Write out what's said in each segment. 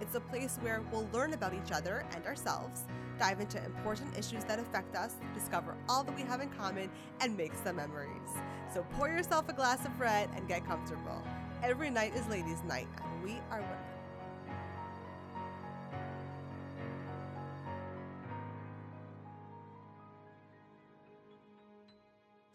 It's a place where we'll learn about each other and ourselves, dive into important issues that affect us, discover all that we have in common, and make some memories. So pour yourself a glass of red and get comfortable. Every night is ladies' night, and we are women.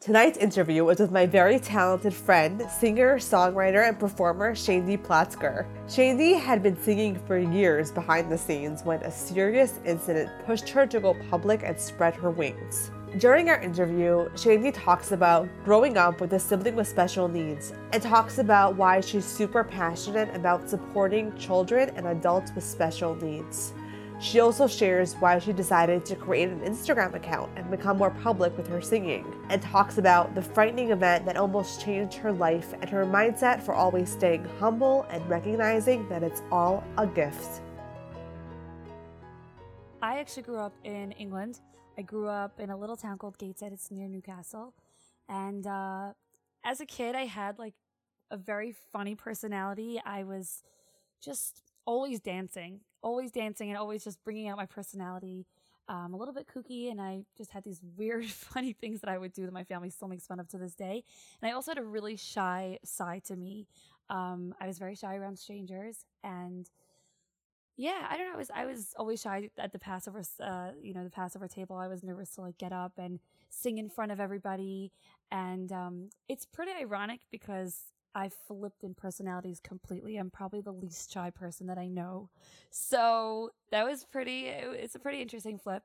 Tonight's interview was with my very talented friend, singer, songwriter, and performer Shaindy Plotzker. Shaindy had been singing for years behind the scenes when a serious incident pushed her to go public and spread her wings. During our interview, Shaindy talks about growing up with a sibling with special needs and talks about why she's super passionate about supporting children and adults with special needs. She also shares why she decided to create an Instagram account and become more public with her singing, and talks about the frightening event that almost changed her life and her mindset for always staying humble and recognizing that it's all a gift. I actually grew up in England. I grew up in a little town called Gateshead. It's near Newcastle. And uh, as a kid, I had like a very funny personality. I was just always dancing, always dancing, and always just bringing out my personality. Um, a little bit kooky, and I just had these weird, funny things that I would do that my family still makes fun of to this day. And I also had a really shy side to me. Um, I was very shy around strangers, and yeah, I don't know. I was I was always shy at the Passover, uh, you know, the Passover table. I was nervous to like get up and sing in front of everybody, and um, it's pretty ironic because I flipped in personalities completely. I'm probably the least shy person that I know. So that was pretty, it's a pretty interesting flip.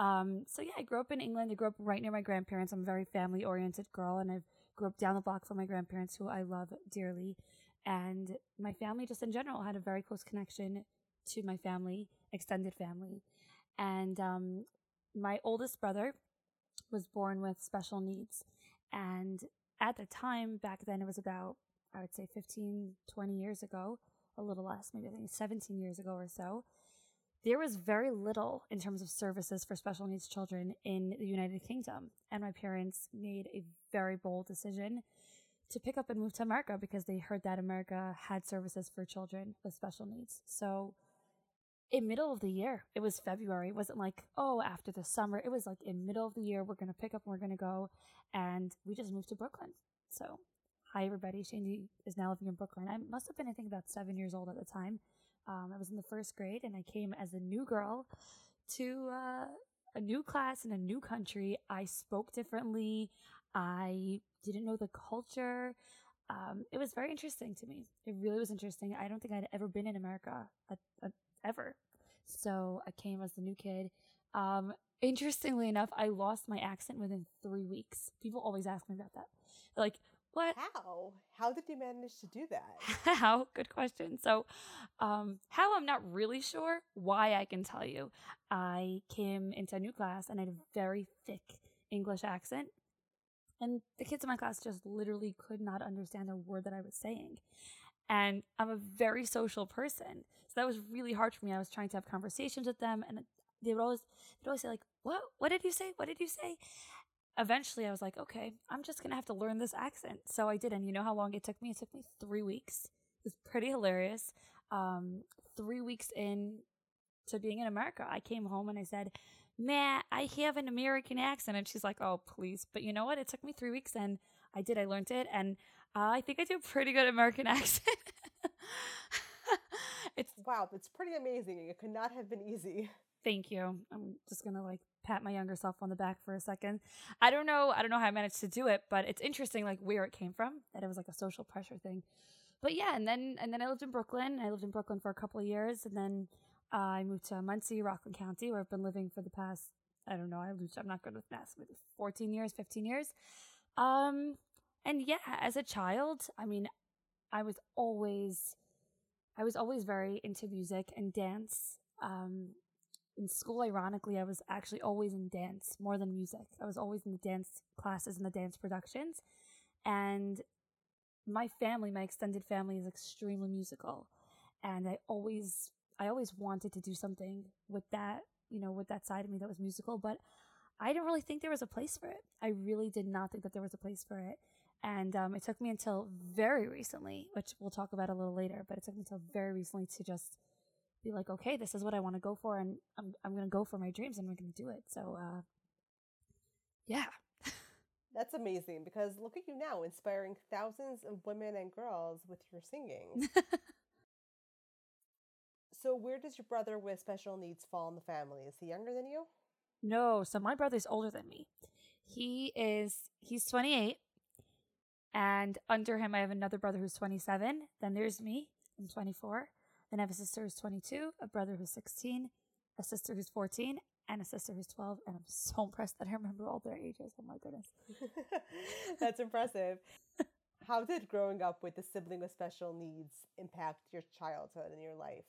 Um, so yeah, I grew up in England. I grew up right near my grandparents. I'm a very family oriented girl and I grew up down the block from my grandparents who I love dearly. And my family just in general had a very close connection to my family, extended family. And, um, my oldest brother was born with special needs. And at the time back then, it was about I would say 15, 20 years ago, a little less, maybe I think 17 years ago or so, there was very little in terms of services for special needs children in the United Kingdom. And my parents made a very bold decision to pick up and move to America because they heard that America had services for children with special needs. So in middle of the year, it was February. It wasn't like, oh, after the summer. It was like in middle of the year, we're going to pick up and we're going to go. And we just moved to Brooklyn. So Hi, everybody. Shaindy is now living in Brooklyn. I must have been, I think, about seven years old at the time. Um, I was in the first grade and I came as a new girl to uh, a new class in a new country. I spoke differently. I didn't know the culture. Um, it was very interesting to me. It really was interesting. I don't think I'd ever been in America uh, uh, ever. So I came as the new kid. Um, interestingly enough, I lost my accent within three weeks. People always ask me about that. like, what? How? How did you manage to do that? how? Good question. So, um, how I'm not really sure. Why I can tell you. I came into a new class and I had a very thick English accent. And the kids in my class just literally could not understand a word that I was saying. And I'm a very social person. So that was really hard for me. I was trying to have conversations with them and they would always they'd always say like, What what did you say? What did you say? Eventually I was like, okay, I'm just going to have to learn this accent. So I did. And you know how long it took me? It took me three weeks. It was pretty hilarious. Um, three weeks in to being in America, I came home and I said, Matt, I have an American accent. And she's like, oh, please. But you know what? It took me three weeks and I did. I learned it. And uh, I think I do a pretty good American accent. it's wow, that's pretty amazing. It could not have been easy. Thank you. I'm just gonna like pat my younger self on the back for a second. I don't know. I don't know how I managed to do it, but it's interesting, like where it came from. That it was like a social pressure thing. But yeah, and then and then I lived in Brooklyn. I lived in Brooklyn for a couple of years, and then uh, I moved to Monsey, Rockland County, where I've been living for the past. I don't know. I lose. I'm not good with math. Maybe 14 years, 15 years. Um, and yeah, as a child, I mean, I was always, I was always very into music and dance. Um, in school, ironically, I was actually always in dance more than music. I was always in the dance classes and the dance productions. And my family, my extended family is extremely musical. And I always, I always wanted to do something with that, you know, with that side of me that was musical, but I didn't really think there was a place for it. I really did not think that there was a place for it. And um, it took me until very recently, which we'll talk about a little later, but it took me until very recently to just be like, okay, this is what I want to go for, and I'm I'm gonna go for my dreams, and I'm gonna do it. So, uh, yeah, That's amazing because look at you now, inspiring thousands of women and girls with your singing. so, where does your brother with special needs fall in the family? Is he younger than you? no. So my brother's older than me. He is he's 28, and under him I have another brother who's 27. Then there's me. I'm 24. Then I have a sister who's 22, a brother who's 16, a sister who's 14, and a sister who's 12. And I'm so impressed that I remember all their ages. Oh my goodness. That's impressive. How did growing up with a sibling with special needs impact your childhood and your life?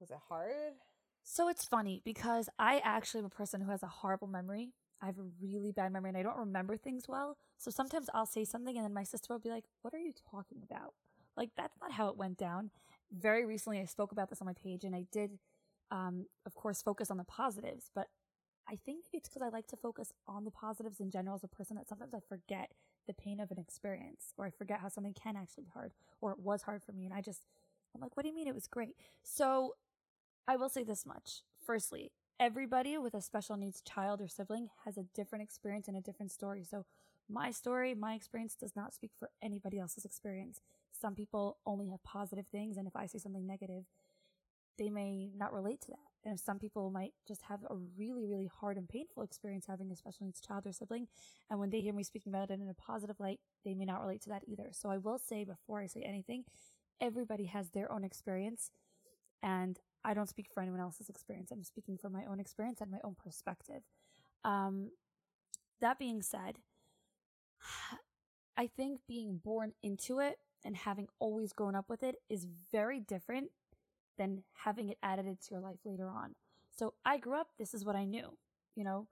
Was it hard? So it's funny because I actually am a person who has a horrible memory. I have a really bad memory and I don't remember things well. So sometimes I'll say something and then my sister will be like, What are you talking about? Like, that's not how it went down. Very recently, I spoke about this on my page and I did, um, of course, focus on the positives, but I think it's because I like to focus on the positives in general as a person that sometimes I forget the pain of an experience or I forget how something can actually be hard or it was hard for me. And I just, I'm like, what do you mean it was great? So I will say this much. Firstly, everybody with a special needs child or sibling has a different experience and a different story. So my story, my experience does not speak for anybody else's experience. Some people only have positive things. And if I say something negative, they may not relate to that. And some people might just have a really, really hard and painful experience having a special needs child or sibling. And when they hear me speaking about it in a positive light, they may not relate to that either. So I will say before I say anything, everybody has their own experience. And I don't speak for anyone else's experience. I'm speaking from my own experience and my own perspective. Um, that being said, I think being born into it and having always grown up with it is very different than having it added into your life later on. So I grew up, this is what I knew. You know,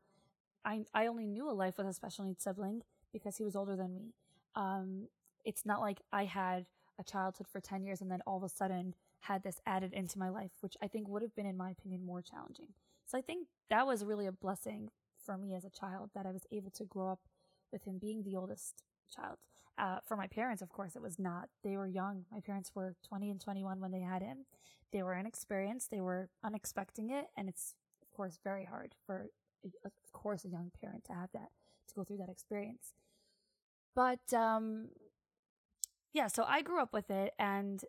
I, I only knew a life with a special needs sibling because he was older than me. Um, it's not like I had a childhood for 10 years and then all of a sudden had this added into my life, which I think would have been, in my opinion, more challenging. So I think that was really a blessing for me as a child that I was able to grow up with him being the oldest child. Uh, for my parents, of course, it was not. They were young. My parents were 20 and 21 when they had him. They were inexperienced. They were unexpecting it. And it's, of course, very hard for, of course, a young parent to have that, to go through that experience. But, um, yeah, so I grew up with it. And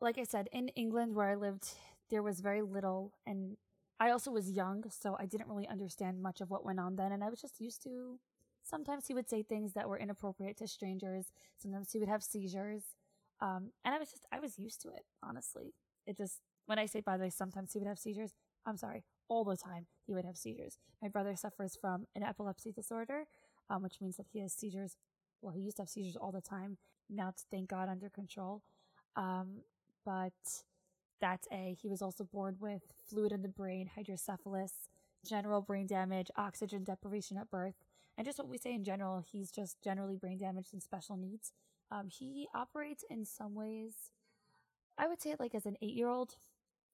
like I said, in England where I lived, there was very little. And I also was young, so I didn't really understand much of what went on then. And I was just used to sometimes he would say things that were inappropriate to strangers. Sometimes he would have seizures. Um, and I was just, I was used to it, honestly. It just, when I say, by the way, sometimes he would have seizures, I'm sorry, all the time he would have seizures. My brother suffers from an epilepsy disorder, um, which means that he has seizures. Well, he used to have seizures all the time. Now it's, thank God, under control. Um, but that's A. He was also born with fluid in the brain, hydrocephalus, general brain damage, oxygen deprivation at birth, and just what we say in general, he's just generally brain damaged and special needs. Um, he operates in some ways, I would say like as an eight year old.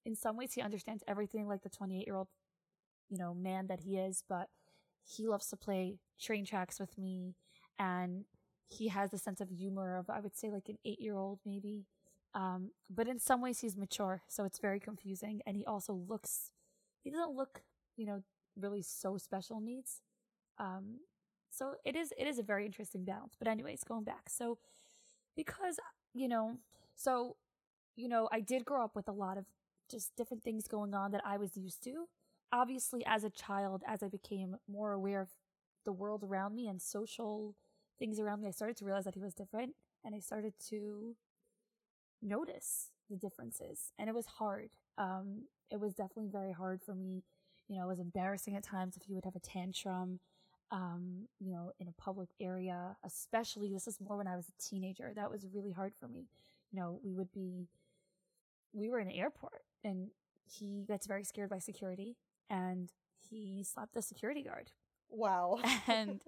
In some ways, he understands everything like the 28 year old, you know, man that he is, but he loves to play train tracks with me and he has a sense of humor of, I would say like an eight year old maybe. Um, but in some ways he's mature, so it's very confusing. And he also looks, he doesn't look, you know, really so special needs. Um, so it is it is a very interesting balance. But anyways, going back. So because you know, so you know, I did grow up with a lot of just different things going on that I was used to. Obviously, as a child, as I became more aware of the world around me and social things around me, I started to realize that he was different and I started to notice the differences. And it was hard. Um, it was definitely very hard for me. You know, it was embarrassing at times if he would have a tantrum um, you know, in a public area, especially this is more when I was a teenager. That was really hard for me. You know, we would be, we were in an airport and he gets very scared by security and he slapped the security guard. Wow. and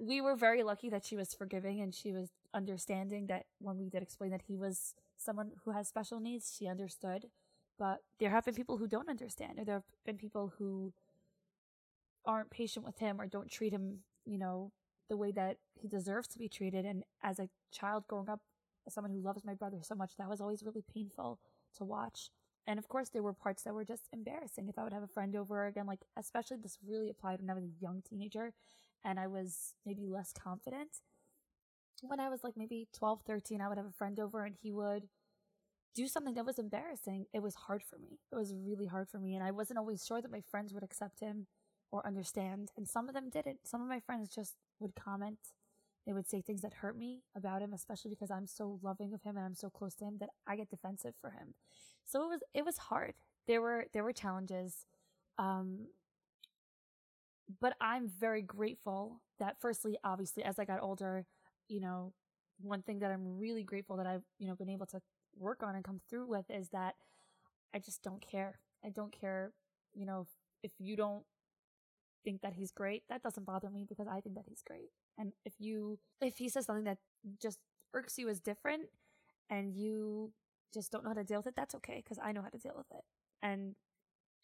we were very lucky that she was forgiving and she was understanding that when we did explain that he was someone who has special needs, she understood. But there have been people who don't understand, or there have been people who aren't patient with him or don't treat him, you know, the way that he deserves to be treated. And as a child growing up, as someone who loves my brother so much, that was always really painful to watch. And of course, there were parts that were just embarrassing. If I would have a friend over again, like, especially this really applied when I was a young teenager and I was maybe less confident. When I was like maybe 12, 13, I would have a friend over and he would do something that was embarrassing. It was hard for me. It was really hard for me. And I wasn't always sure that my friends would accept him or understand. And some of them didn't. Some of my friends just would comment. They would say things that hurt me about him, especially because I'm so loving of him and I'm so close to him that I get defensive for him. So it was it was hard. There were there were challenges. Um but I'm very grateful that firstly, obviously, as I got older, you know, one thing that I'm really grateful that I've, you know, been able to work on and come through with is that I just don't care. I don't care, you know, if, if you don't think that he's great, that doesn't bother me because I think that he's great. And if you, if he says something that just irks you as different and you just don't know how to deal with it, that's okay because I know how to deal with it. And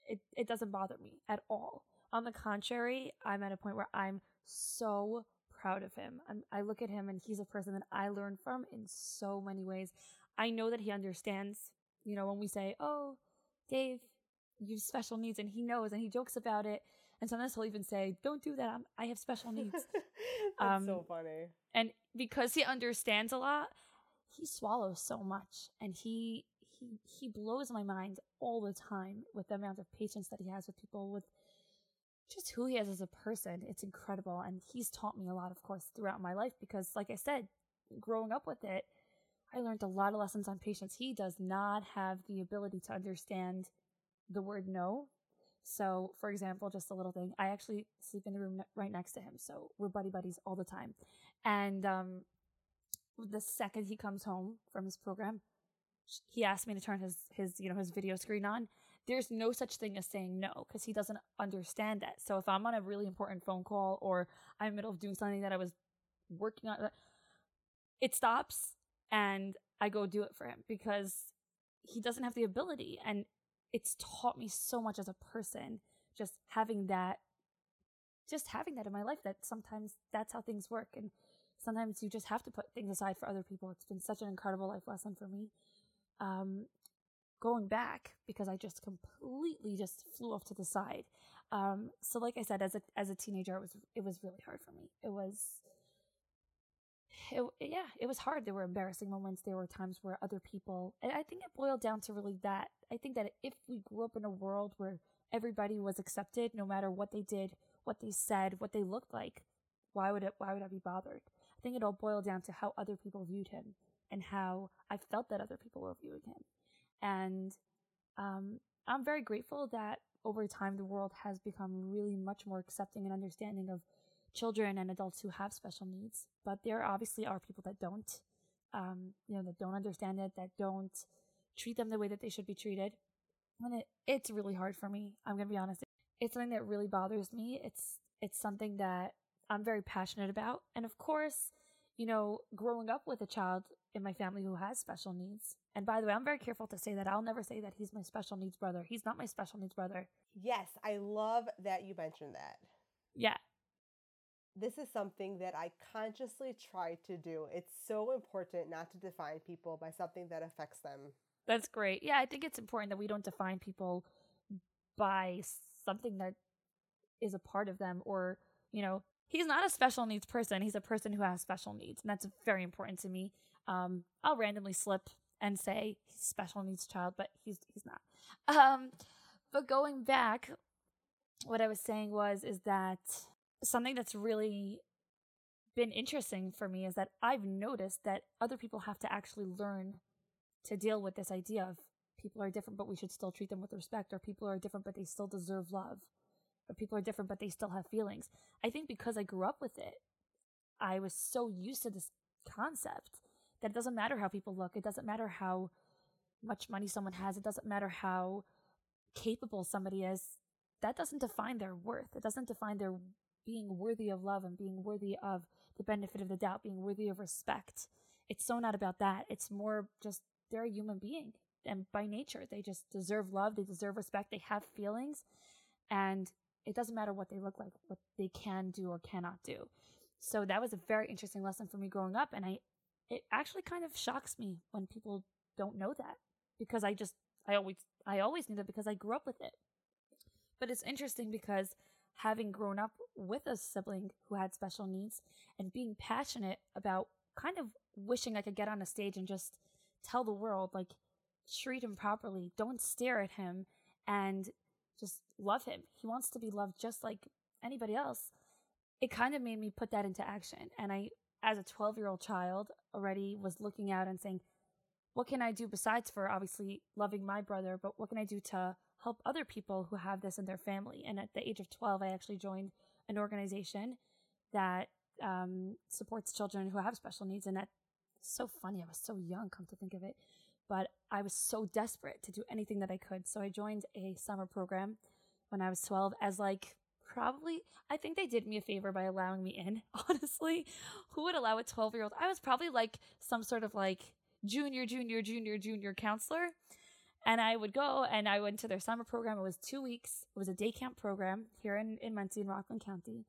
it, it doesn't bother me at all. On the contrary, I'm at a point where I'm so proud of him. I'm, I look at him and he's a person that I learn from in so many ways. I know that he understands, you know, when we say, Oh, Dave, you have special needs, and he knows and he jokes about it. And sometimes he'll even say, Don't do that. I'm, i have special needs. That's um, so funny. And because he understands a lot, he swallows so much and he he he blows my mind all the time with the amount of patience that he has with people with just who he is as a person. It's incredible. And he's taught me a lot, of course, throughout my life because, like I said, growing up with it, I learned a lot of lessons on patience. He does not have the ability to understand the word no. So, for example, just a little thing, I actually sleep in the room right next to him. So we're buddy buddies all the time. And, um, the second he comes home from his program, he asked me to turn his, his, you know, his video screen on there's no such thing as saying no because he doesn't understand that. So if I'm on a really important phone call or I'm in the middle of doing something that I was working on, it stops and I go do it for him because he doesn't have the ability. And it's taught me so much as a person, just having that, just having that in my life that sometimes that's how things work. And sometimes you just have to put things aside for other people. It's been such an incredible life lesson for me. Um, going back because I just completely just flew off to the side. Um, so like I said, as a as a teenager, it was it was really hard for me. It was, it, yeah, it was hard. There were embarrassing moments. There were times where other people, and I think it boiled down to really that. I think that if we grew up in a world where everybody was accepted, no matter what they did, what they said, what they looked like, why would it? Why would I be bothered? I think it all boiled down to how other people viewed him and how I felt that other people were viewing him. And um, I'm very grateful that over time the world has become really much more accepting and understanding of children and adults who have special needs. But there obviously are people that don't, um, you know, that don't understand it, that don't treat them the way that they should be treated. And it, it's really hard for me. I'm going to be honest. It's something that really bothers me. It's, it's something that I'm very passionate about. And of course, you know, growing up with a child in my family who has special needs. And by the way, I'm very careful to say that. I'll never say that he's my special needs brother. He's not my special needs brother. Yes, I love that you mentioned that. Yeah. This is something that I consciously try to do. It's so important not to define people by something that affects them. That's great. Yeah, I think it's important that we don't define people by something that is a part of them or, you know, he's not a special needs person. He's a person who has special needs. And that's very important to me. Um, I'll randomly slip and say he's special needs child, but he's he's not. Um, but going back, what I was saying was is that something that's really been interesting for me is that I've noticed that other people have to actually learn to deal with this idea of people are different, but we should still treat them with respect, or people are different, but they still deserve love, or people are different, but they still have feelings. I think because I grew up with it, I was so used to this concept that it doesn't matter how people look. It doesn't matter how much money someone has, it doesn't matter how capable somebody is, that doesn't define their worth. It doesn't define their being worthy of love and being worthy of the benefit of the doubt, being worthy of respect. It's so not about that. It's more just they're a human being. And by nature, they just deserve love, they deserve respect, they have feelings. And it doesn't matter what they look like, what they can do or cannot do. So that was a very interesting lesson for me growing up. And I, it actually kind of shocks me when people don't know that because I just, I always, I always knew that because I grew up with it. But it's interesting because having grown up with a sibling who had special needs and being passionate about kind of wishing I could get on a stage and just tell the world, like, treat him properly, don't stare at him, and just love him. He wants to be loved just like anybody else. It kind of made me put that into action. And I, as a 12 year old child, already was looking out and saying, what can I do besides for obviously loving my brother, but what can I do to help other people who have this in their family? And at the age of 12, I actually joined an organization that um, supports children who have special needs. And that's so funny. I was so young, come to think of it but I was so desperate to do anything that I could. So I joined a summer program when I was 12 as like probably I think they did me a favor by allowing me in, honestly. Who would allow a 12-year-old? I was probably like some sort of like junior junior junior junior counselor. And I would go and I went to their summer program. It was 2 weeks. It was a day camp program here in in Monsey in Rockland County.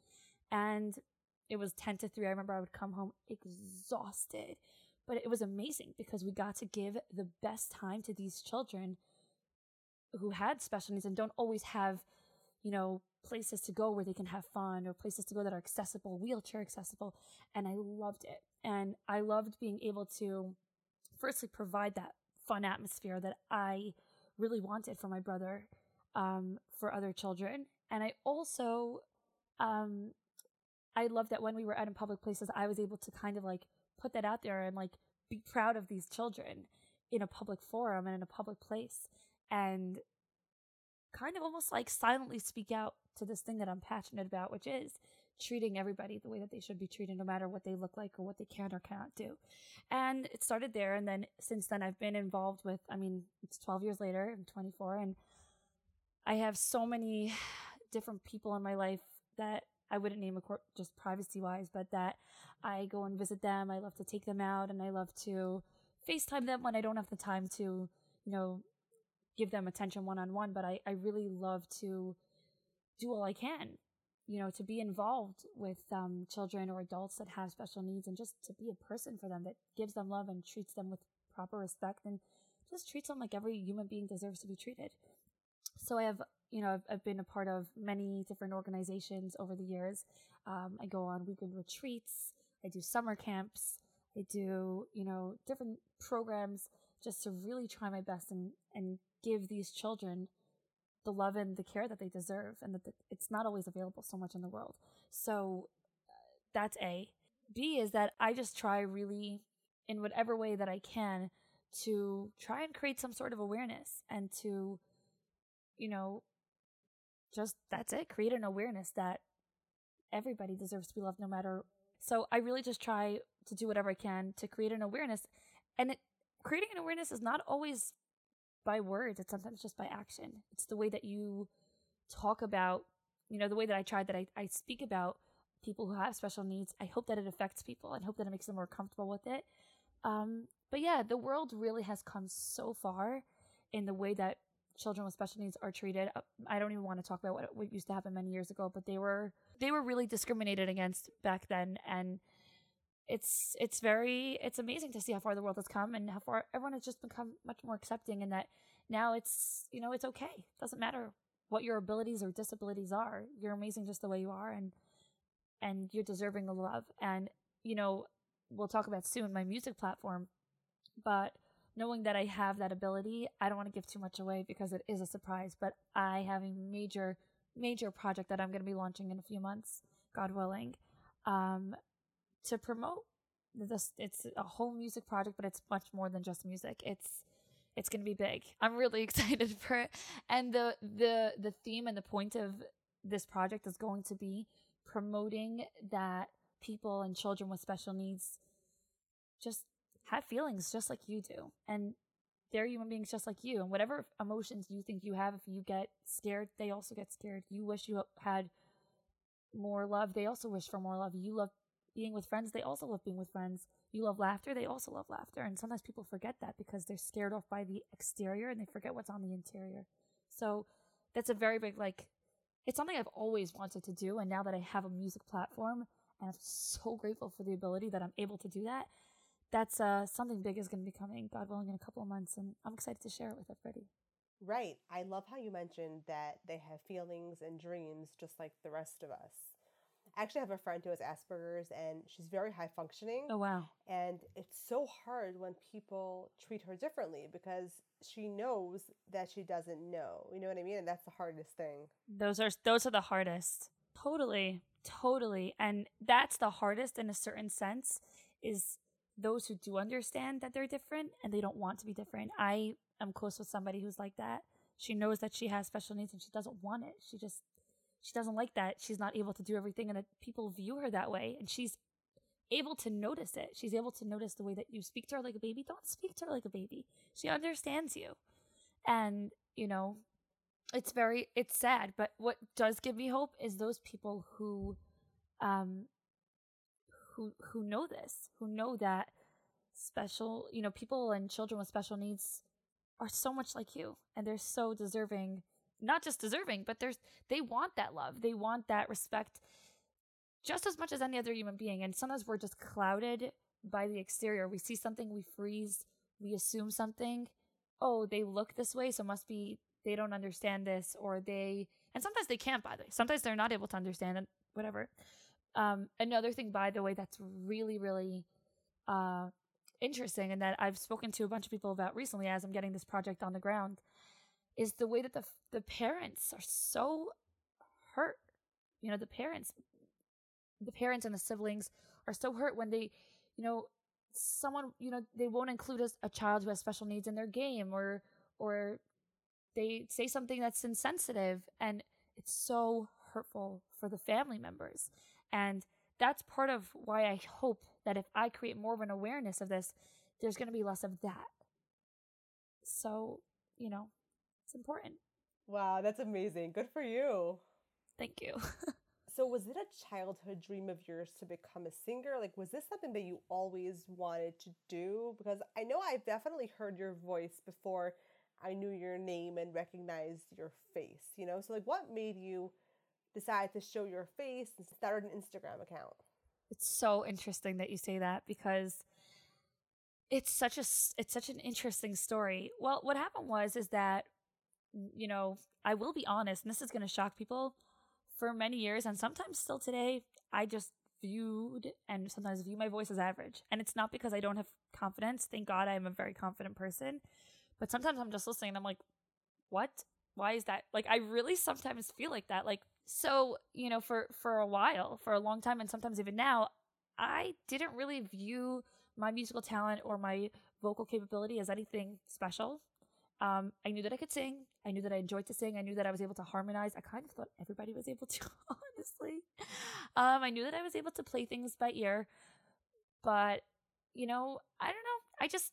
And it was 10 to 3. I remember I would come home exhausted but it was amazing because we got to give the best time to these children who had special needs and don't always have, you know, places to go where they can have fun or places to go that are accessible, wheelchair accessible. And I loved it. And I loved being able to firstly provide that fun atmosphere that I really wanted for my brother, um, for other children. And I also, um, I love that when we were out in public places, I was able to kind of like put that out there and like be proud of these children in a public forum and in a public place and kind of almost like silently speak out to this thing that I'm passionate about, which is treating everybody the way that they should be treated, no matter what they look like or what they can or cannot do. And it started there. And then since then, I've been involved with, I mean, it's 12 years later, I'm 24, and I have so many different people in my life that I wouldn't name a court just privacy wise, but that I go and visit them. I love to take them out and I love to FaceTime them when I don't have the time to, you know, give them attention one on one. But I, I really love to do all I can, you know, to be involved with um, children or adults that have special needs and just to be a person for them that gives them love and treats them with proper respect and just treats them like every human being deserves to be treated. So I have you know, I've, I've been a part of many different organizations over the years. Um, I go on weekend retreats. I do summer camps. I do, you know, different programs just to really try my best and, and give these children the love and the care that they deserve and that it's not always available so much in the world. So uh, that's A. B is that I just try really in whatever way that I can to try and create some sort of awareness and to, you know, just that's it. Create an awareness that everybody deserves to be loved no matter. So I really just try to do whatever I can to create an awareness. And it, creating an awareness is not always by words, it's sometimes just by action. It's the way that you talk about, you know, the way that I tried that I, I speak about people who have special needs. I hope that it affects people and hope that it makes them more comfortable with it. Um, but yeah, the world really has come so far in the way that children with special needs are treated. Uh, I don't even want to talk about what, what used to happen many years ago, but they were they were really discriminated against back then, and it's it's very it's amazing to see how far the world has come and how far everyone has just become much more accepting, and that now it's you know it's okay. It doesn't matter what your abilities or disabilities are. You're amazing just the way you are, and and you're deserving of love. And you know we'll talk about soon my music platform, but knowing that I have that ability, I don't want to give too much away because it is a surprise, but I have a major, major project that I'm going to be launching in a few months, God willing, um, to promote this. It's a whole music project, but it's much more than just music. It's, it's going to be big. I'm really excited for it. And the, the, the theme and the point of this project is going to be promoting that people and children with special needs just have feelings just like you do and they're human beings just like you. And whatever emotions you think you have, if you get scared, they also get scared. You wish you had more love, they also wish for more love. You love being with friends, they also love being with friends. You love laughter, they also love laughter. And sometimes people forget that because they're scared off by the exterior and they forget what's on the interior. So that's a very big, like, it's something I've always wanted to do. And now that I have a music platform, and I'm so grateful for the ability that I'm able to do that, that's uh, something big is going to be coming, God willing, in a couple of months. And I'm excited to share it with everybody. Right. I love how you mentioned that they have feelings and dreams just like the rest of us. I actually have a friend who has Asperger's and she's very high functioning. Oh, wow. And it's so hard when people treat her differently because she knows that she doesn't know. You know what I mean? And that's the hardest thing. Those are those are the hardest. Totally. Totally. And that's the hardest in a certain sense is those who do understand that they're different and they don't want to be different. I am close with somebody who's like that. She knows that she has special needs and she doesn't want it. She just she doesn't like that. She's not able to do everything and people view her that way and she's able to notice it. She's able to notice the way that you speak to her like a baby. Don't speak to her like a baby. She understands you. And, you know, it's very it's sad, but what does give me hope is those people who um who who know this, who know that special, you know, people and children with special needs are so much like you and they're so deserving, not just deserving, but there's they want that love. They want that respect just as much as any other human being. And sometimes we're just clouded by the exterior. We see something, we freeze, we assume something. Oh, they look this way, so must be they don't understand this, or they and sometimes they can't by the way. Sometimes they're not able to understand it, whatever. Um, another thing, by the way, that's really, really uh, interesting and that I've spoken to a bunch of people about recently as I'm getting this project on the ground is the way that the the parents are so hurt. You know, the parents the parents and the siblings are so hurt when they, you know, someone, you know, they won't include a, a child who has special needs in their game or or they say something that's insensitive and it's so hurtful for the family members. And that's part of why I hope that if I create more of an awareness of this, there's going to be less of that. So, you know, it's important. Wow, that's amazing. Good for you. Thank you. so, was it a childhood dream of yours to become a singer? Like, was this something that you always wanted to do? Because I know I've definitely heard your voice before I knew your name and recognized your face, you know? So, like, what made you decide to show your face and start an Instagram account? It's so interesting that you say that because it's such a it's such an interesting story. Well, what happened was is that you know, I will be honest, and this is going to shock people. For many years, and sometimes still today, I just viewed and sometimes view my voice as average. And it's not because I don't have confidence. Thank God I am a very confident person. But sometimes I'm just listening and I'm like, what? Why is that? Like, I really sometimes feel like that. Like, so, you know, for for a while, for a long time and sometimes even now, I didn't really view my musical talent or my vocal capability as anything special. Um, I knew that I could sing. I knew that I enjoyed to sing. I knew that I was able to harmonize. I kind of thought everybody was able to, honestly. Um, I knew that I was able to play things by ear, but you know, I don't know. I just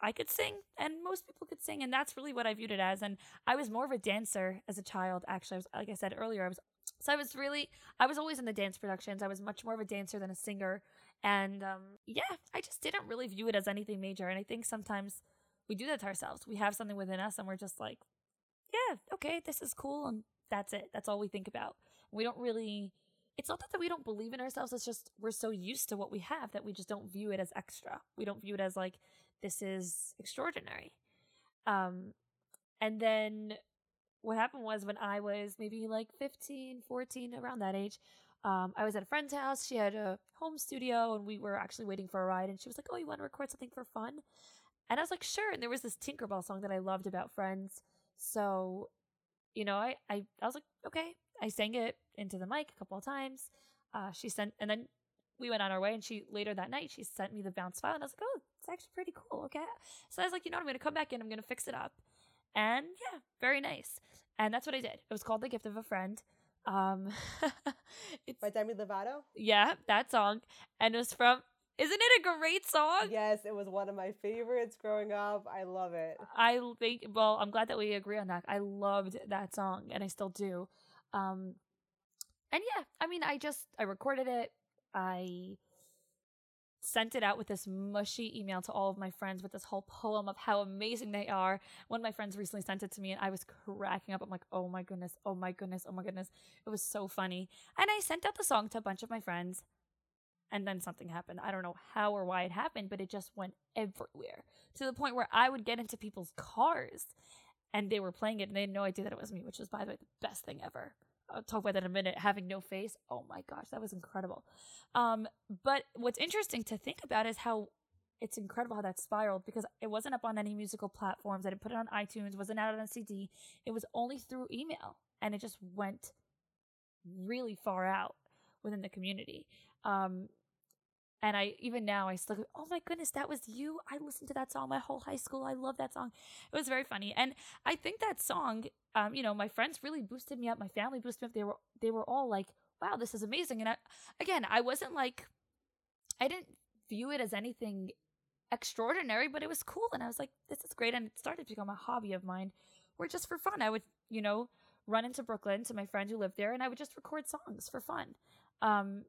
I could sing and most people could sing and that's really what I viewed it as and I was more of a dancer as a child actually I was like I said earlier I was so I was really I was always in the dance productions I was much more of a dancer than a singer and um, yeah I just didn't really view it as anything major and I think sometimes we do that to ourselves we have something within us and we're just like yeah okay this is cool and that's it that's all we think about we don't really it's not that we don't believe in ourselves it's just we're so used to what we have that we just don't view it as extra we don't view it as like this is extraordinary. Um, and then what happened was when I was maybe like 15, 14, around that age, um, I was at a friend's house. She had a home studio and we were actually waiting for a ride. And she was like, Oh, you want to record something for fun? And I was like, Sure. And there was this Tinkerbell song that I loved about friends. So, you know, I, I, I was like, Okay. I sang it into the mic a couple of times. Uh, she sent, and then we went on our way and she later that night she sent me the bounce file and I was like, oh, it's actually pretty cool. Okay. So I was like, you know what? I'm going to come back in. I'm going to fix it up. And yeah, very nice. And that's what I did. It was called The Gift of a Friend. Um, it's by Demi Lovato. Yeah, that song. And it was from, Isn't it a great song? Yes, it was one of my favorites growing up. I love it. I think, well, I'm glad that we agree on that. I loved that song and I still do. Um, and yeah, I mean, I just, I recorded it. I sent it out with this mushy email to all of my friends with this whole poem of how amazing they are. One of my friends recently sent it to me and I was cracking up. I'm like, oh my goodness, oh my goodness, oh my goodness. It was so funny. And I sent out the song to a bunch of my friends and then something happened. I don't know how or why it happened, but it just went everywhere to the point where I would get into people's cars and they were playing it and they had no idea that it was me, which was, by the way, the best thing ever. I'll talk about that in a minute. Having no face. Oh my gosh, that was incredible. Um, but what's interesting to think about is how it's incredible how that spiraled because it wasn't up on any musical platforms. I didn't put it on iTunes, wasn't out on CD. It was only through email and it just went really far out within the community. Um, and I even now I still go, oh my goodness, that was you. I listened to that song my whole high school. I love that song. It was very funny. And I think that song, um, you know, my friends really boosted me up. My family boosted me up. They were they were all like, wow, this is amazing. And I, again, I wasn't like, I didn't view it as anything extraordinary, but it was cool. And I was like, this is great. And it started to become a hobby of mine where just for fun, I would, you know, run into Brooklyn to my friend who lived there and I would just record songs for fun. Um,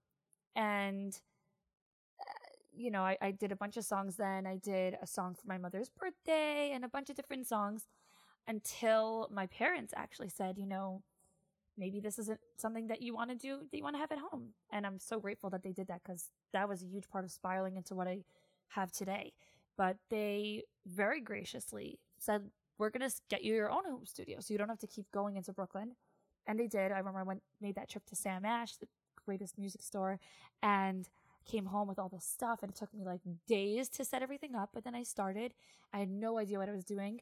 and you know, I, I did a bunch of songs then. I did a song for my mother's birthday and a bunch of different songs until my parents actually said, you know, maybe this isn't something that you want to do, that you want to have at home. And I'm so grateful that they did that because that was a huge part of spiraling into what I have today. But they very graciously said, we're going to get you your own home studio so you don't have to keep going into Brooklyn. And they did. I remember I went, made that trip to Sam Ash, the greatest music store, and came home with all this stuff and it took me like days to set everything up. But then I started. I had no idea what I was doing.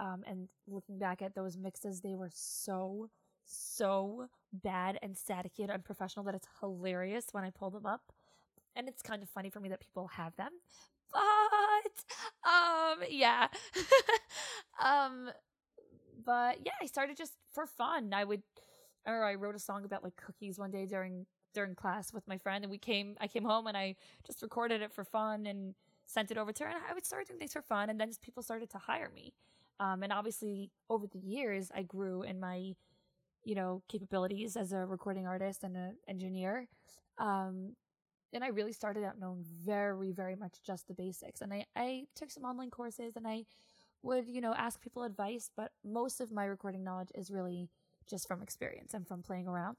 Um, and looking back at those mixes, they were so, so bad and staticky and unprofessional that it's hilarious when I pull them up. And it's kind of funny for me that people have them. But, um, yeah. um, but yeah, I started just for fun. I would, or I wrote a song about like cookies one day during during class with my friend and we came I came home and I just recorded it for fun and sent it over to her and I would start doing things for fun and then just people started to hire me. Um, and obviously over the years I grew in my you know capabilities as a recording artist and an engineer. Um, and I really started out knowing very, very much just the basics. And I, I took some online courses and I would, you know, ask people advice, but most of my recording knowledge is really just from experience and from playing around.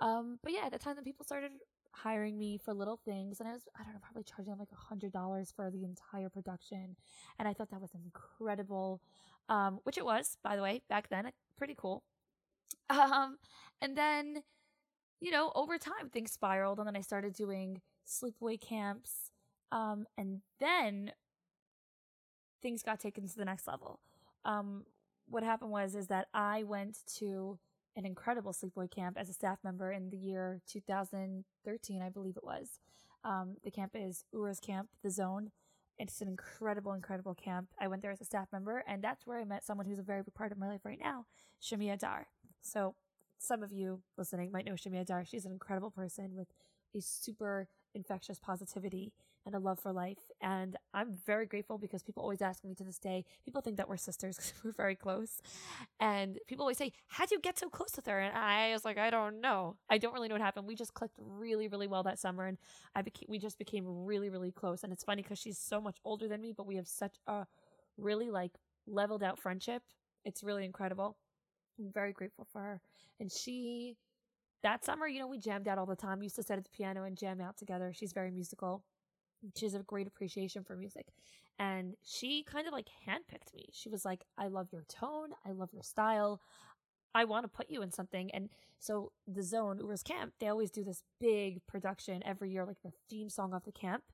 Um, but yeah, at the time that people started hiring me for little things and I was, I don't know, probably charging like a hundred dollars for the entire production. And I thought that was incredible. Um, which it was, by the way, back then, pretty cool. Um, and then, you know, over time things spiraled and then I started doing sleepaway camps. Um, and then things got taken to the next level. Um, what happened was, is that I went to an incredible sleepaway camp as a staff member in the year 2013, I believe it was. Um, the camp is Ura's Camp, the Zone. It's an incredible, incredible camp. I went there as a staff member, and that's where I met someone who's a very big part of my life right now, Shamia Dar. So, some of you listening might know Shamia Dar. She's an incredible person with a super infectious positivity and a love for life. And I'm very grateful because people always ask me to this day, people think that we're sisters because we're very close. And people always say, How'd you get so close with her? And I was like, I don't know. I don't really know what happened. We just clicked really, really well that summer. And I became, we just became really, really close. And it's funny because she's so much older than me, but we have such a really like leveled out friendship. It's really incredible. I'm very grateful for her. And she, that summer, you know, we jammed out all the time. We used to sit at the piano and jam out together. She's very musical she has a great appreciation for music. And she kind of like handpicked me. She was like, I love your tone. I love your style. I want to put you in something. And so the zone, Ura's Camp, they always do this big production every year, like the theme song of the camp.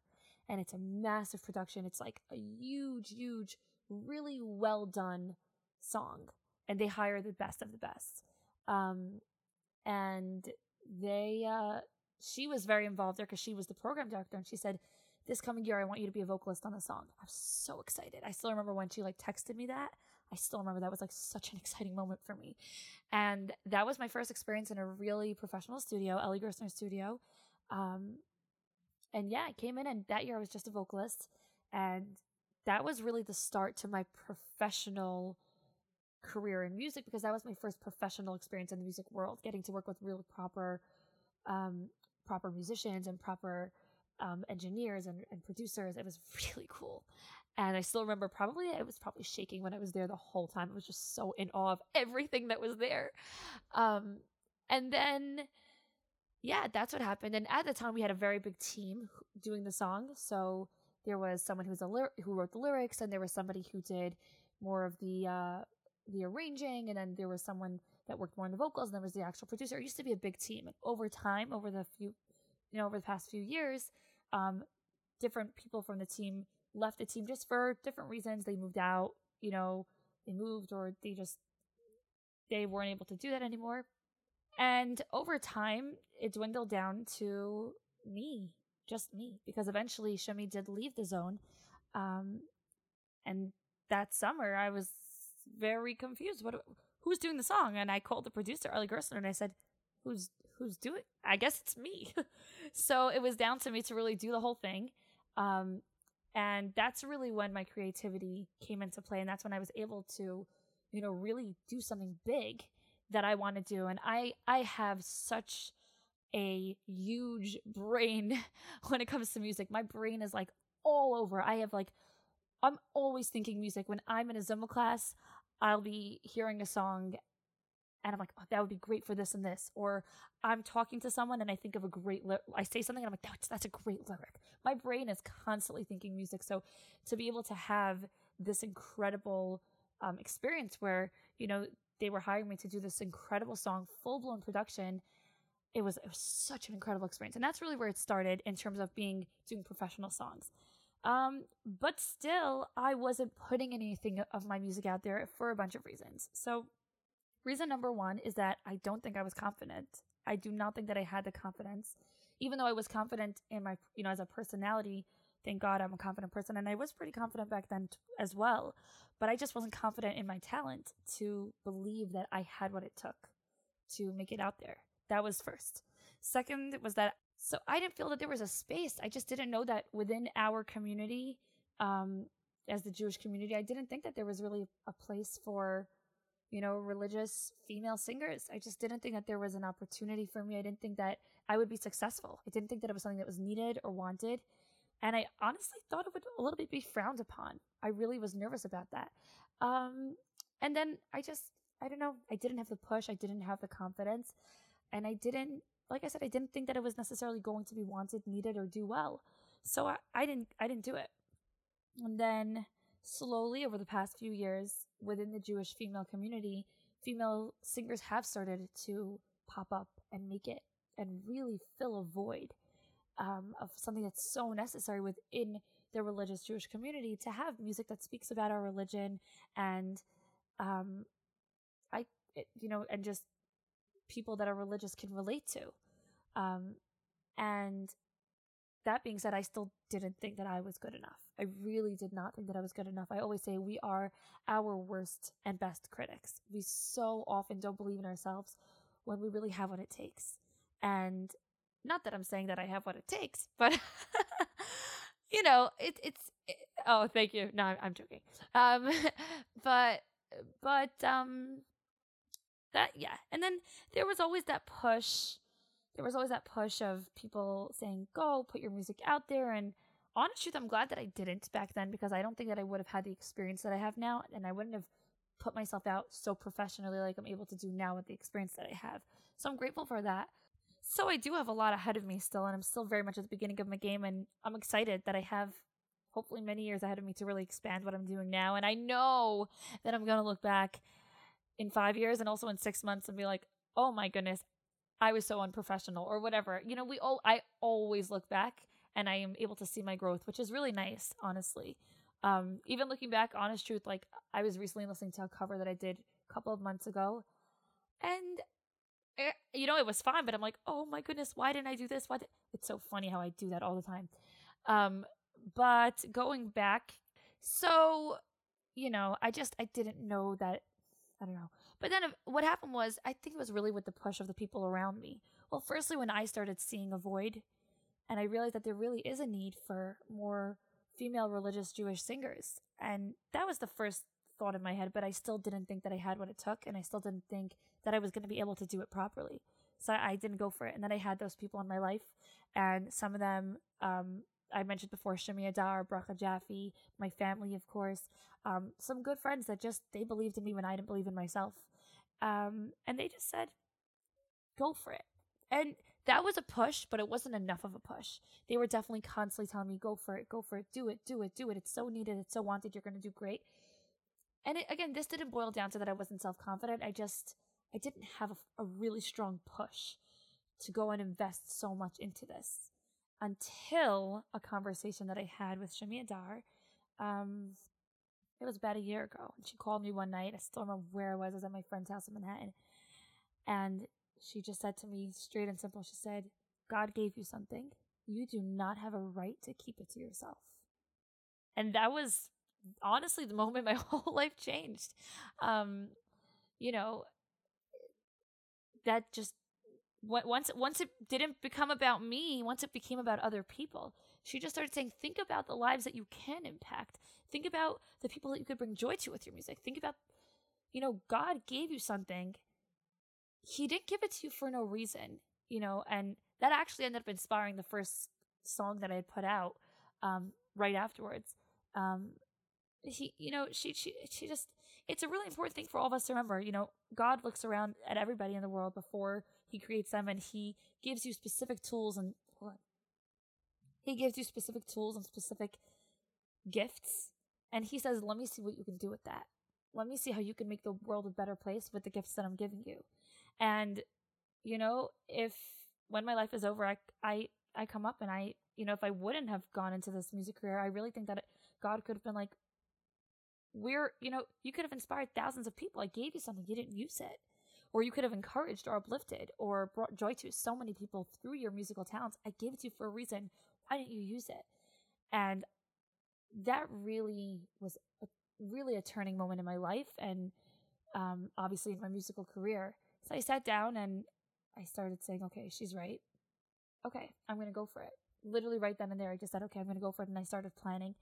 And it's a massive production. It's like a huge, huge, really well done song. And they hire the best of the best. Um, and they, uh, she was very involved there because she was the program director. And she said, this coming year, I want you to be a vocalist on the song. I was so excited. I still remember when she like texted me that. I still remember that was like such an exciting moment for me. And that was my first experience in a really professional studio, Eli Gerstner studio. Um, and yeah, I came in and that year I was just a vocalist. And that was really the start to my professional career in music because that was my first professional experience in the music world, getting to work with real proper, um, proper musicians and proper um, engineers and, and producers. It was really cool. And I still remember probably, I was probably shaking when I was there the whole time. I was just so in awe of everything that was there. Um, and then, yeah, that's what happened. And at the time, we had a very big team doing the song. So there was someone who was a ly- who wrote the lyrics, and there was somebody who did more of the uh, the arranging, and then there was someone that worked more on the vocals, and there was the actual producer. It used to be a big team. And over time, over the few, you know, over the past few years, um, different people from the team left the team just for different reasons. They moved out, you know, they moved or they just they weren't able to do that anymore. And over time, it dwindled down to me, just me, because eventually Shami did leave the zone. Um, and that summer, I was very confused. What? Who's doing the song? And I called the producer, Eli Gerstner, and I said, "Who's who's doing? I guess it's me." so it was down to me to really do the whole thing. Um, and that's really when my creativity came into play. And that's when I was able to, you know, really do something big that I want to do. And I, I have such a huge brain when it comes to music. My brain is like all over. I have like, I'm always thinking music. When I'm in a Zumba class, I'll be hearing a song and I'm like, oh, that would be great for this and this. Or I'm talking to someone and I think of a great, li- I say something and I'm like, that's, that's a great lyric. My brain is constantly thinking music. So to be able to have this incredible um, experience where, you know, they were hiring me to do this incredible song, full blown production. It was, it was such an incredible experience. And that's really where it started in terms of being, doing professional songs. Um, but still, I wasn't putting anything of my music out there for a bunch of reasons. So Reason number one is that I don't think I was confident. I do not think that I had the confidence, even though I was confident in my, you know, as a personality. Thank God I'm a confident person. And I was pretty confident back then t- as well. But I just wasn't confident in my talent to believe that I had what it took to make it out there. That was first. Second was that, so I didn't feel that there was a space. I just didn't know that within our community, um, as the Jewish community, I didn't think that there was really a place for you know, religious female singers. I just didn't think that there was an opportunity for me. I didn't think that I would be successful. I didn't think that it was something that was needed or wanted. And I honestly thought it would a little bit be frowned upon. I really was nervous about that. Um, and then I just, I don't know, I didn't have the push, I didn't have the confidence, and I didn't, like I said, I didn't think that it was necessarily going to be wanted, needed, or do well. So I, I didn't, I didn't do it. And then slowly over the past few years within the Jewish female community, female singers have started to pop up and make it and really fill a void um, of something that's so necessary within the religious Jewish community to have music that speaks about our religion and um, I, it, you know, and just people that are religious can relate to. Um, and that being said, I still didn't think that I was good enough. I really did not think that I was good enough. I always say we are our worst and best critics. We so often don't believe in ourselves when we really have what it takes. And not that I'm saying that I have what it takes, but you know, it, it's it, oh, thank you. No, I'm, I'm joking. Um, but but um, that yeah, and then there was always that push there was always that push of people saying, go put your music out there. And honest truth, I'm glad that I didn't back then because I don't think that I would have had the experience that I have now. And I wouldn't have put myself out so professionally like I'm able to do now with the experience that I have. So I'm grateful for that. So I do have a lot ahead of me still, and I'm still very much at the beginning of my game. And I'm excited that I have hopefully many years ahead of me to really expand what I'm doing now. And I know that I'm going to look back in five years and also in six months and be like, oh my goodness, I was so unprofessional or whatever. You know, we all I always look back and I am able to see my growth, which is really nice, honestly. Um, even looking back, honest truth, like I was recently listening to a cover that I did a couple of months ago, and it, eh, you know it was fine, but I'm like, oh my goodness, why didn't I do this? Why? Did... It's so funny how I do that all the time. Um, but going back, so you know, I just I didn't know that. I don't know. But then what happened was, I think it was really with the push of the people around me. Well, firstly, when I started seeing a void And I realized that there really is a need for more female religious Jewish singers. And that was the first thought in my head, but I still didn't think that I had what it took. And I still didn't think that I was going to be able to do it properly. So I didn't go for it. And then I had those people in my life, and some of them, um, I mentioned before, Shami Adar, Bracha Jaffe, my family, of course, um, some good friends that just, they believed in me when I didn't believe in myself. Um, and they just said, go for it. And that was a push, but it wasn't enough of a push. They were definitely constantly telling me, go for it, go for it, do it, do it, do it. It's so needed, it's so wanted, you're going to do great. And it, again, this didn't boil down to that I wasn't self confident. I just, I didn't have a, a really strong push to go and invest so much into this until a conversation that I had with Shami Adar. Um, it was about a year ago. And she called me one night. I still remember where I was. I was at my friend's house in Manhattan. And she just said to me straight and simple, she said, God gave you something. You do not have a right to keep it to yourself. And that was honestly the moment my whole life changed. Um, you know, that just once once it didn't become about me, once it became about other people, she just started saying, think about the lives that you can impact. Think about the people that you could bring joy to with your music. Think about, you know, God gave you something. He didn't give it to you for no reason, you know, and that actually ended up inspiring the first song that I had put out um, right afterwards. Um, he, you know, she, she, she just, it's a really important thing for all of us to remember. You know, God looks around at everybody in the world before he creates them and he gives you specific tools and he gives you specific tools and specific gifts and he says, let me see what you can do with that. Let me see how you can make the world a better place with the gifts that I'm giving you. And, you know, if when my life is over, I, I, I come up and I, you know, if I wouldn't have gone into this music career, I really think that it, God could have been like, we're, you know, you could have inspired thousands of people. I gave you something, you didn't use it. Or you could have encouraged or uplifted or brought joy to so many people through your musical talents. I gave it to you for a reason. Why didn't you use it? And that really was a, really a turning moment in my life and um, obviously in my musical career. So I sat down and I started saying, okay, she's right. Okay, I'm going to go for it. Literally right then and there, I just said, okay, I'm going to go for it. And I started planning.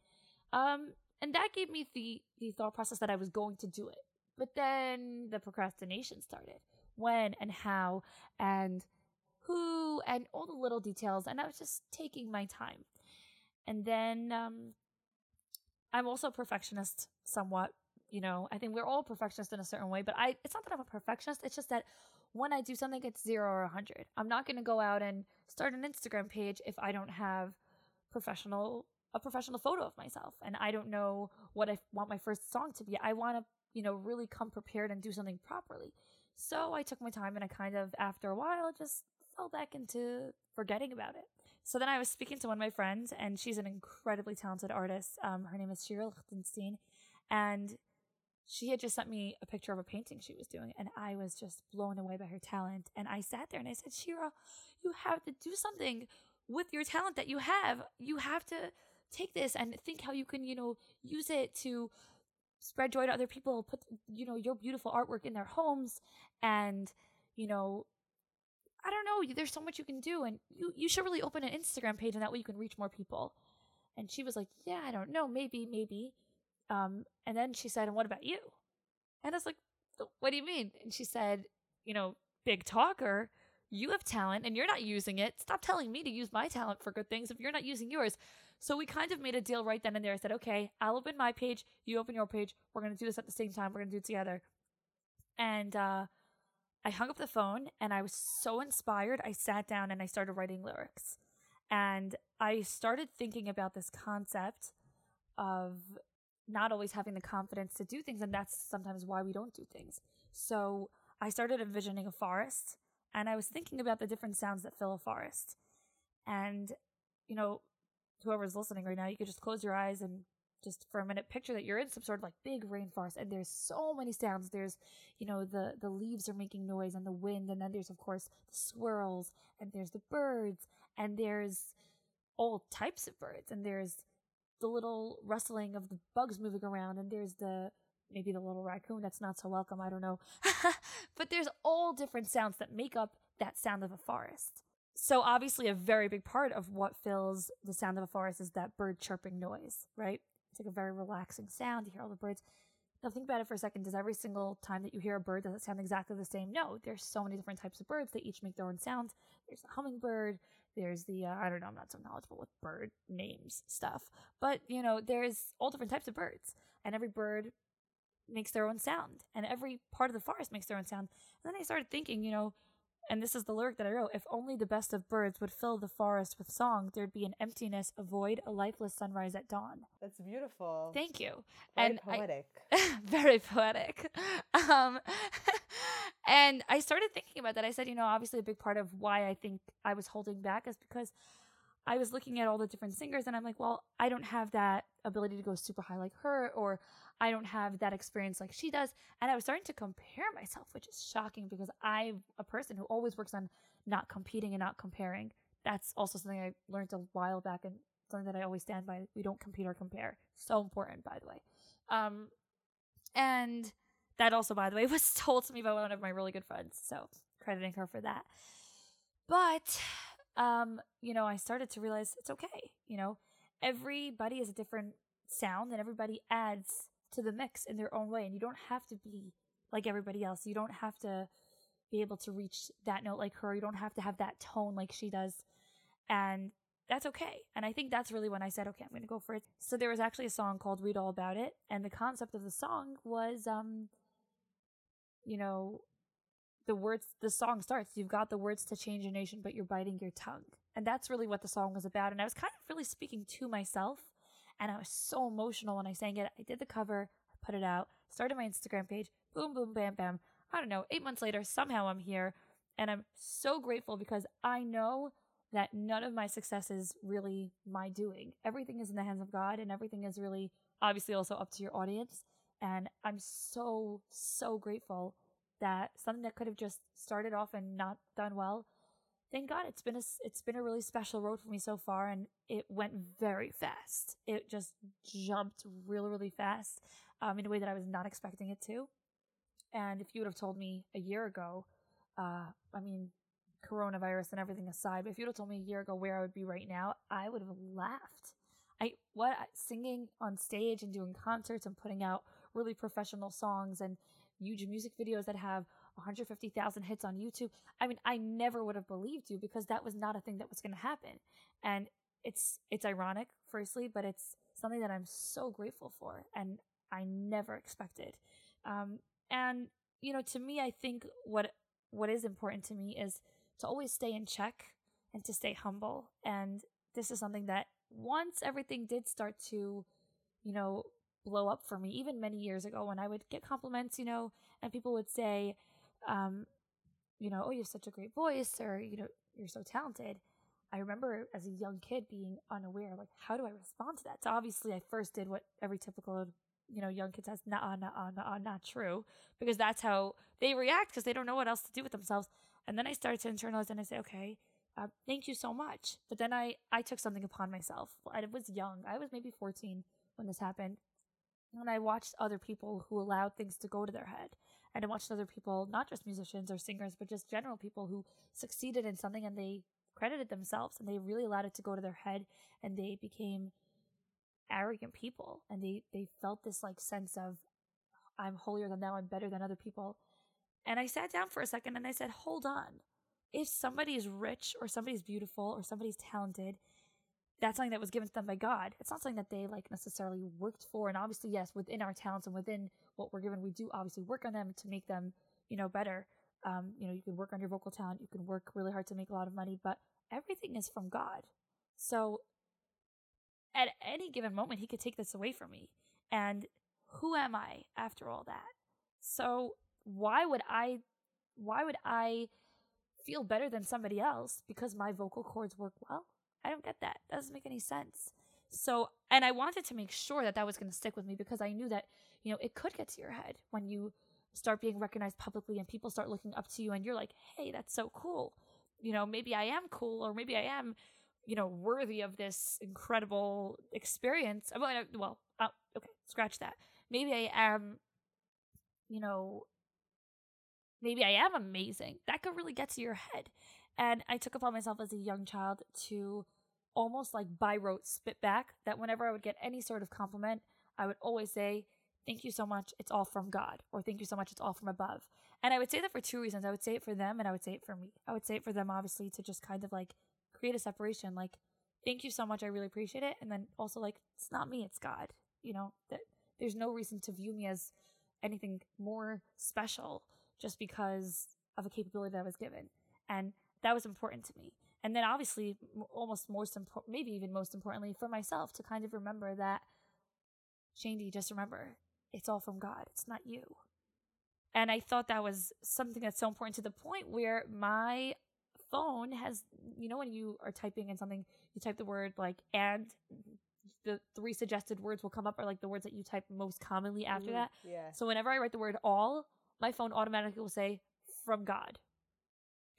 Um, and that gave me the, the thought process that I was going to do it. But then the procrastination started. When and how and who and all the little details. And I was just taking my time. And then um, I'm also a perfectionist somewhat. You know, I think we're all perfectionists in a certain way, but I it's not that I'm a perfectionist, it's just that when I do something it's 0 or 100. I'm not going to go out and start an Instagram page if I don't have professional a professional photo of myself and I don't know what I want my first song to be. I want to, you know, really come prepared and do something properly. So I took my time and I kind of after a while just fell back into forgetting about it. So then I was speaking to one of my friends, and she's an incredibly talented artist. Um, her name is Shira Lichtenstein, and she had just sent me a picture of a painting she was doing, and I was just blown away by her talent. And I sat there and I said, Shira, you have to do something with your talent that you have. You have to take this and think how you can, you know, use it to spread joy to other people, put, you know, your beautiful artwork in their homes and, you know, I don't know, there's so much you can do and you, you should really open an Instagram page and that way you can reach more people. And she was like, yeah, I don't know, maybe, maybe. Um, and then she said, and what about you? And I was like, what do you mean? And she said, you know, big talker, you have talent and you're not using it. Stop telling me to use my talent for good things if you're not using yours. So we kind of made a deal right then and there. I said, okay, I'll open my page, you open your page. We're going to do this at the same time. We're going to do it together. And, uh, I hung up the phone and I was so inspired. I sat down and I started writing lyrics. And I started thinking about this concept of not always having the confidence to do things. And that's sometimes why we don't do things. So I started envisioning a forest and I was thinking about the different sounds that fill a forest. And, you know, whoever's listening right now, you could just close your eyes and just for a minute picture that you're in some sort of like big rainforest and there's so many sounds. There's you know the the leaves are making noise and the wind and then there's of course the squirrels and there's the birds and there's all types of birds and there's the little rustling of the bugs moving around and there's the maybe the little raccoon that's not so welcome i don't know. But there's all different sounds that make up that sound of a forest so obviously a very big part of what fills the sound of a forest is that bird chirping noise, right? It's like a very relaxing sound. You hear all the birds. Now think about it for a second. Does every single time that you hear a bird, does it sound exactly the same? No, there's so many different types of birds. They each make their own sounds. There's the hummingbird. There's the, uh, I don't know, I'm not so knowledgeable with bird names stuff. But, you know, there's all different types of birds. And every bird makes their own sound. And every part of the forest makes their own sound. And then I started thinking, you know, and this is the lyric that I wrote if only the best of birds would fill the forest with song, there'd be an emptiness, a void, a lifeless sunrise at dawn. That's beautiful. Thank you. Very and poetic. I, very poetic. Um, and I started thinking about that. I said, you know, obviously a big part of why I think I was holding back is because I was looking at all the different singers and I'm like, well, I don't have that ability to go super high like her, or I don't have that experience like she does. And I was starting to compare myself, which is shocking because I'm a person who always works on not competing and not comparing. That's also something I learned a while back and something that I always stand by. We don't compete or compare. So important, by the way. Um, and that also, by the way, was told to me by one of my really good friends. So crediting her for that. But, um, you know, I started to realize it's okay. You know, everybody is a different sound and everybody adds to the mix in their own way. And you don't have to be like everybody else. You don't have to be able to reach that note like her. You don't have to have that tone like she does. And that's okay. And I think that's really when I said, okay, I'm going to go for it. So there was actually a song called Read All About It. And the concept of the song was, um, you know, the words, the song starts, you've got the words to change a nation, but you're biting your tongue. And that's really what the song was about. And I was kind of really speaking to myself and I was so emotional when I sang it. I did the cover, I put it out, started my Instagram page, boom, boom, bam, bam. I don't know, eight months later, somehow I'm here. And I'm so grateful because I know that none of my success is really my doing. Everything is in the hands of God, and everything is really obviously also up to your audience. And I'm so, so grateful that something that could have just started off and not done well thank God it's been a it's been a really special road for me so far, and it went very fast. It just jumped really really fast, um, in a way that I was not expecting it to. And if you would have told me a year ago, uh, I mean, coronavirus and everything aside, but if you would have told me a year ago where I would be right now, I would have laughed. I what singing on stage and doing concerts and putting out really professional songs and huge music videos that have 150,000 hits on YouTube. I mean, I never would have believed you because that was not a thing that was going to happen. And it's it's ironic firstly, but it's something that I'm so grateful for and I never expected. Um, and you know, to me, I think what what is important to me is to always stay in check and to stay humble. And this is something that once everything did start to, you know, blow up for me, even many years ago when I would get compliments, you know, and people would say, um, you know, oh, you have such a great voice, or you know, you're so talented. I remember as a young kid being unaware, like, how do I respond to that? So obviously, I first did what every typical, you know, young kid says, nah, nah, nah, not true, because that's how they react because they don't know what else to do with themselves. And then I started to internalize and I say, okay, uh, thank you so much. But then I, I took something upon myself. I was young. I was maybe 14 when this happened. And I watched other people who allowed things to go to their head and I watched other people, not just musicians or singers, but just general people who succeeded in something and they credited themselves and they really allowed it to go to their head and they became arrogant people and they, they felt this like sense of I'm holier than thou, I'm better than other people. And I sat down for a second and I said, hold on. If somebody is rich or somebody's beautiful or somebody's talented that's something that was given to them by God. It's not something that they like necessarily worked for. And obviously, yes, within our talents and within what we're given, we do obviously work on them to make them, you know, better. Um, you know, you can work on your vocal talent, you can work really hard to make a lot of money, but everything is from God. So at any given moment, He could take this away from me. And who am I after all that? So why would I, why would I feel better than somebody else because my vocal cords work well? I don't get that. That doesn't make any sense. So, and I wanted to make sure that that was going to stick with me because I knew that, you know, it could get to your head when you start being recognized publicly and people start looking up to you and you're like, hey, that's so cool. You know, maybe I am cool or maybe I am, you know, worthy of this incredible experience. Well, well uh, okay, scratch that. Maybe I am, you know, maybe I am amazing. That could really get to your head. And I took upon myself as a young child to almost like by rote spit back that whenever I would get any sort of compliment, I would always say, Thank you so much, it's all from God, or thank you so much, it's all from above. And I would say that for two reasons. I would say it for them and I would say it for me. I would say it for them, obviously, to just kind of like create a separation. Like, thank you so much, I really appreciate it. And then also, like, it's not me, it's God. You know, that there's no reason to view me as anything more special just because of a capability that I was given. And that was important to me. And then obviously, almost most important, maybe even most importantly for myself to kind of remember that, Shaindy, just remember, it's all from God. It's not you. And I thought that was something that's so important to the point where my phone has, you know, when you are typing in something, you type the word like, and the three suggested words will come up are like the words that you type most commonly after Mhm, that. Yeah. So whenever I write the word all, my phone automatically will say from God.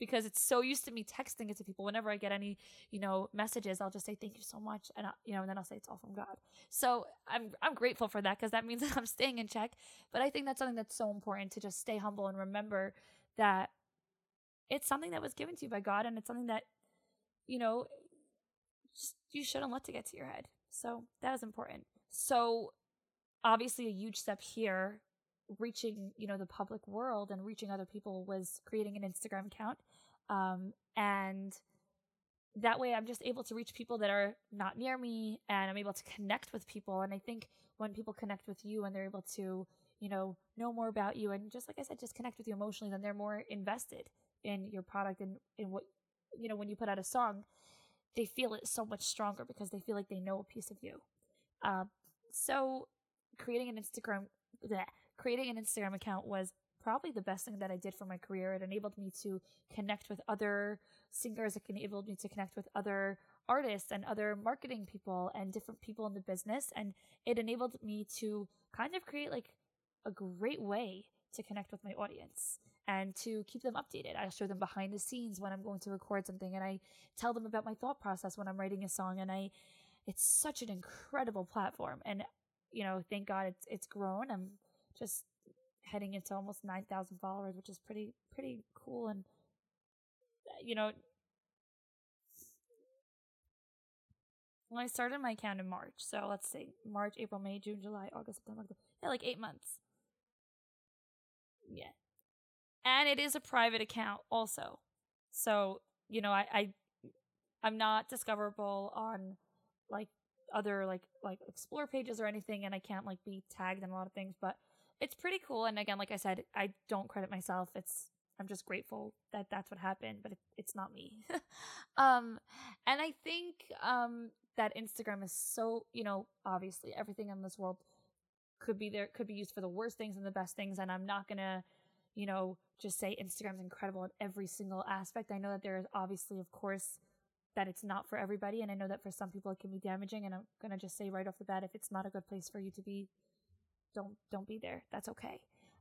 Because it's so used to me texting it to people. Whenever I get any, you know, messages, I'll just say thank you so much, and I, you know, and then I'll say it's all from God. So I'm I'm grateful for that because that means that I'm staying in check. But I think that's something that's so important to just stay humble and remember that it's something that was given to you by God, and it's something that, you know, just you shouldn't let to get to your head. So that was important. So obviously a huge step here reaching you know the public world and reaching other people was creating an instagram account. Um, and that way i'm just able to reach people that are not near me and i'm able to connect with people. And i think when people connect with you and they're able to you know know more about you and just like i said just connect with you emotionally then they're more invested in your product and in what you know when you put out a song they feel it so much stronger because they feel like they know a piece of you. Um, so creating an instagram bleh, creating an instagram account was probably the best thing that i did for my career. It enabled me to connect with other singers. It enabled me to connect with other artists and other marketing people and different people in the business. And it enabled me to kind of create like a great way to connect with my audience and to keep them updated. I show them behind the scenes when I'm going to record something and I tell them about my thought process when I'm writing a song. And I it's such an incredible platform. And you know, thank God it's it's grown. I'm just heading into almost 9,000 followers, which is pretty pretty cool. And uh, you know, when I started my account in March, so let's see, March, April, May, June, July, August, September, yeah, like eight months. Yeah, and it is a private account also, so you know, I, I I'm not discoverable on like other like like explore pages or anything, and I can't like be tagged in a lot of things, but it's pretty cool. And again, like I said, I don't credit myself. It's I'm just grateful that that's what happened, but it, it's not me. um, and I think um that Instagram is so you know obviously everything in this world could be there could be used for the worst things and the best things, and I'm not gonna you know just say Instagram's incredible in every single aspect. I know that there is obviously, of course, that it's not for everybody, and I know that for some people it can be damaging. And I'm gonna just say right off the bat, if it's not a good place for you to be, don't don't be there. That's okay.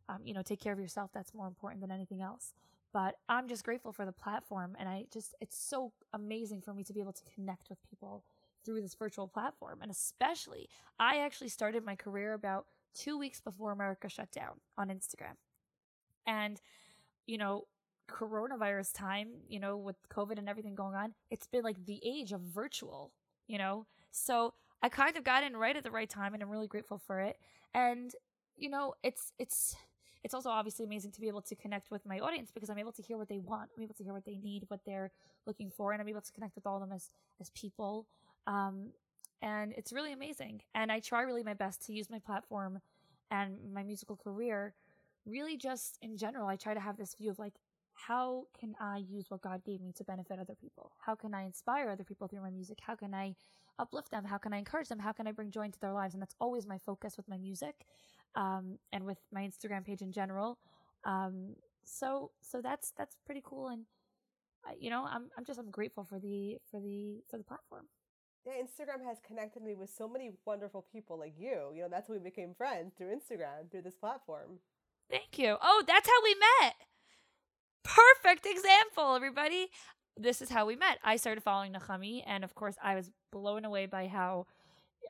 Um, you know, take care of yourself. That's more important than anything else. But I'm just grateful for the platform, and I just it's so amazing for me to be able to connect with people through this virtual platform, and especially I actually started my career about two weeks before America shut down on Instagram, and you know coronavirus time, you know, with COVID and everything going on, it's been like the age of virtual, you know? So I kind of got in right at the right time and I'm really grateful for it. And, you know, it's, it's, it's also obviously amazing to be able to connect with my audience because I'm able to hear what they want. I'm able to hear what they need, what they're looking for, and I'm able to connect with all of them as, as people. Um, and it's really amazing. And I try really my best to use my platform and my musical career really just in general. I try to have this view of like, how can I use what God gave me to benefit other people? How can I inspire other people through my music? How can I uplift them? How can I encourage them? How can I bring joy into their lives? And that's always my focus with my music, um, and with my Instagram page in general. Um, so so that's that's pretty cool, and uh, you know I'm I'm just I'm grateful for the for the for the platform. Yeah, Instagram has connected me with so many wonderful people like you. You know, that's how we became friends through Instagram, through this platform. Thank you. Oh, that's how we met. Perfect example, everybody. This is how we met. I started following Nahami, and of course, I was blown away by how,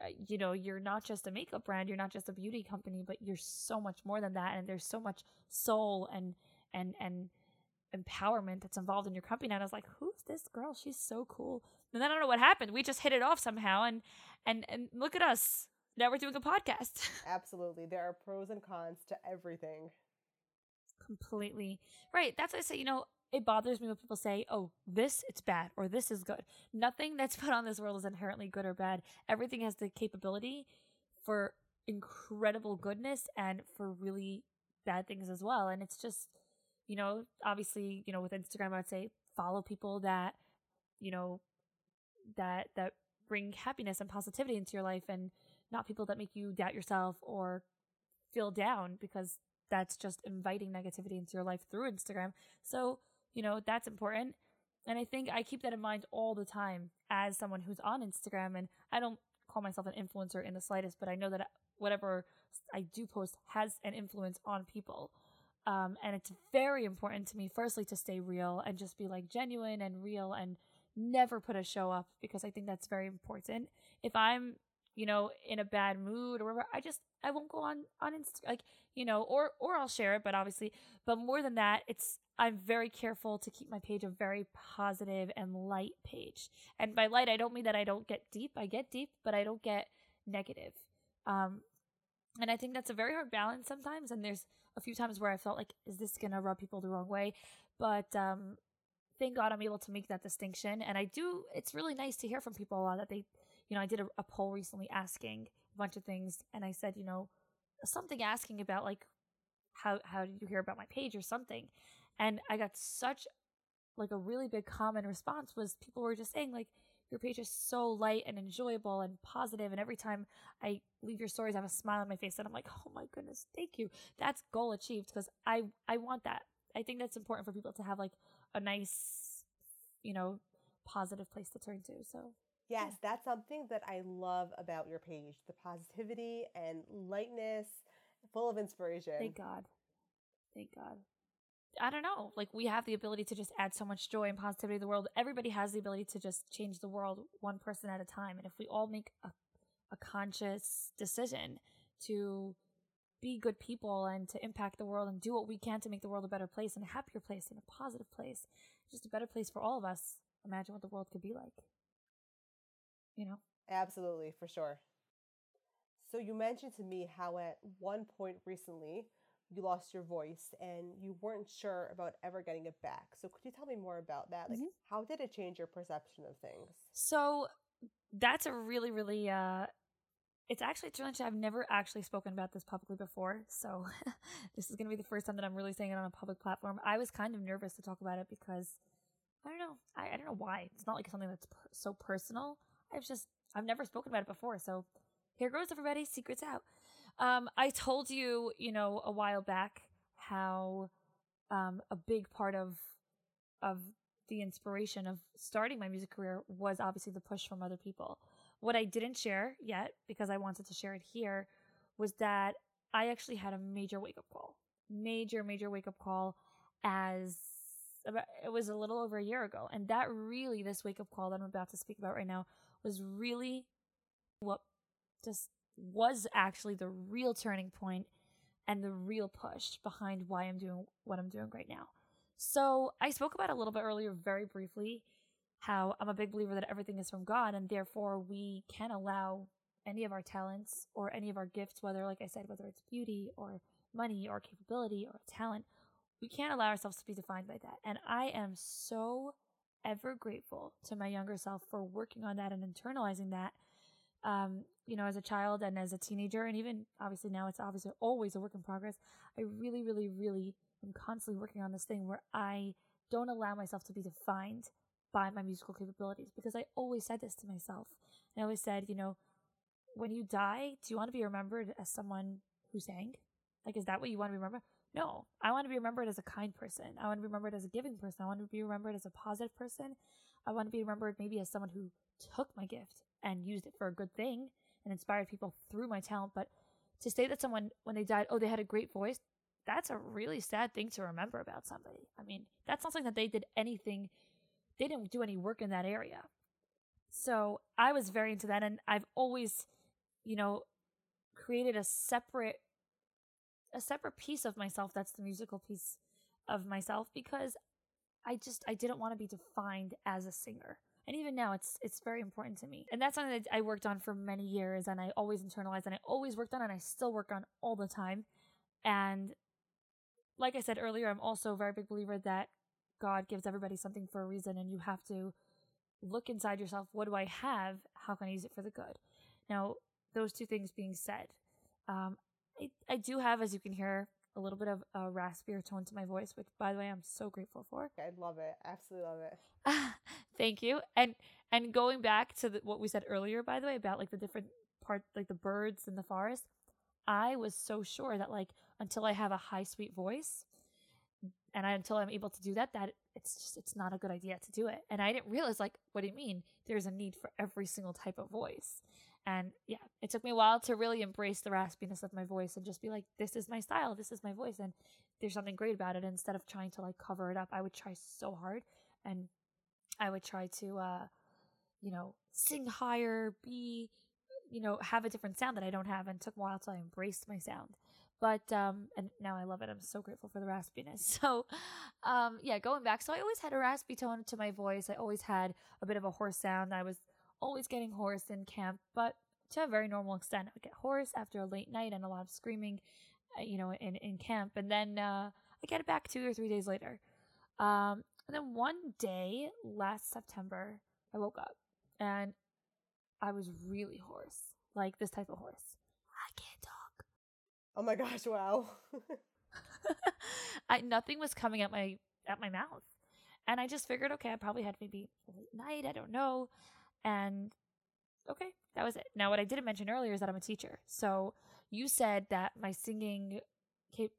uh, you know, you're not just a makeup brand, you're not just a beauty company, but you're so much more than that, and there's so much soul and and and empowerment that's involved in your company. And I was like, who's this girl? She's so cool. And then I don't know what happened. We just hit it off somehow. And, and, and look at us. Now we're doing a podcast. Absolutely. There are pros and cons to everything. Completely. Right. That's why I say, you know, it bothers me when people say, oh, this, it's bad, or this is good. Nothing that's put on this world is inherently good or bad. Everything has the capability for incredible goodness and for really bad things as well. And it's just, you know, obviously, you know, with Instagram, I'd say follow people that, you know, that, that bring happiness and positivity into your life and not people that make you doubt yourself or feel down because that's just inviting negativity into your life through Instagram. So, you know, that's important. And I think I keep that in mind all the time as someone who's on Instagram. And I don't call myself an influencer in the slightest, but I know that whatever I do post has an influence on people. Um, and it's very important to me, firstly, to stay real and just be like genuine and real and never put a show up because I think that's very important. If I'm, you know, in a bad mood or whatever, I just, I won't go on, on Insta, like, you know, or, or I'll share it, but obviously, but more than that, it's, I'm very careful to keep my page a very positive and light page. And by light, I don't mean that I don't get deep. I get deep, but I don't get negative. Um, and I think that's a very hard balance sometimes. And there's a few times where I felt like, is this going to rub people the wrong way? But um, thank God I'm able to make that distinction. And I do, it's really nice to hear from people a lot that they, you know, I did a, a poll recently asking a bunch of things. And I said, you know, something asking about like, how, how did you hear about my page or something? And I got such like a really big common response was people were just saying like, your page is so light and enjoyable and positive and every time i leave your stories i have a smile on my face and i'm like oh my goodness thank you. That's goal achieved because i i want that. I think that's important for people to have like a nice you know positive place to turn to so yes that's something that i love about your page the positivity and lightness full of inspiration. Thank god. Thank god I don't know. Like we have the ability to just add so much joy and positivity to the world. Everybody has the ability to just change the world one person at a time. And if we all make a, a conscious decision to be good people and to impact the world and do what we can to make the world a better place and a happier place and a positive place, just a better place for all of us. Imagine what the world could be like. You know? Absolutely, for sure. So you mentioned to me how at one point recently you lost your voice and you weren't sure about ever getting it back. So could you tell me more about that? Like mm-hmm. how did it change your perception of things? So that's a really really uh it's actually it's really I've never actually spoken about this publicly before, so this is going to be the first time that I'm really saying it on a public platform. I was kind of nervous to talk about it because I don't know, I, I don't know why. It's not like something that's per- so personal. I've just I've never spoken about it before, so here goes everybody. Secrets out. Um, I told you, you know, a while back how um, a big part of of the inspiration of starting my music career was obviously the push from other people. What I didn't share yet, because I wanted to share it here, was that I actually had a major wake up call. Major, major wake up call as about, it was a little over a year ago. And that really, this wake up call that I'm about to speak about right now, was really what just was actually the real turning point and the real push behind why I'm doing what I'm doing right now. So I spoke about a little bit earlier, very briefly, how I'm a big believer that everything is from God, and therefore we can allow any of our talents or any of our gifts, whether, like I said, whether it's beauty or money or capability or talent, we can't allow ourselves to be defined by that. And I am so ever grateful to my younger self for working on that and internalizing that um, you know, as a child and as a teenager, and even obviously now it's obviously always a work in progress. I really, really, really am constantly working on this thing where I don't allow myself to be defined by my musical capabilities because I always said this to myself. I always said, you know, when you die, do you want to be remembered as someone who sang? Like, is that what you want to be remembered? No, I want to be remembered as a kind person. I want to be remembered as a giving person. I want to be remembered as a positive person. I want to be remembered maybe as someone who took my gift and used it for a good thing and inspired people through my talent. But to say that someone, when they died, oh, they had a great voice, that's a really sad thing to remember about somebody. I mean, that's not something that they did anything, they didn't do any work in that area. So I was very into that. And I've always, you know, created a separate, a separate piece of myself that's the musical piece of myself because I just I didn't want to be defined as a singer. And even now it's it's very important to me. And that's something that I worked on for many years and I always internalized and I always worked on and I still work on all the time. And like I said earlier, I'm also a very big believer that God gives everybody something for a reason and you have to look inside yourself. What do I have? How can I use it for the good? Now, those two things being said, um, I, I do have, as you can hear, a little bit of a raspier tone to my voice, which by the way, I'm so grateful for. I love it. Absolutely love it. Thank you. And and going back to the, what we said earlier, by the way, about like the different part, like the birds in the forest, I was so sure that like until I have a high sweet voice, and I, until I'm able to do that, that it's just it's not a good idea to do it. And I didn't realize like what do you mean? There's a need for every single type of voice. And yeah, it took me a while to really embrace the raspiness of my voice and just be like, this is my style, this is my voice, and there's something great about it. instead of trying to like cover it up, I would try so hard and I would try to, uh, you know, sing higher, be, you know, have a different sound that I don't have, and took a while till I embraced my sound. But um, and now I love it. I'm so grateful for the raspiness. So, um, yeah, going back. So I always had a raspy tone to my voice. I always had a bit of a hoarse sound. I was always getting hoarse in camp, but to a very normal extent. I would get hoarse after a late night and a lot of screaming, uh, you know, in, in camp. And then uh, I get it back two or three days later. Um, and then one day last September, I woke up and I was really hoarse, like this type of hoarse. I can't talk. Oh my gosh! Wow. I nothing was coming at my at my mouth, and I just figured, okay, I probably had maybe a late night. I don't know. And okay, that was it. Now, what I didn't mention earlier is that I'm a teacher. So you said that my singing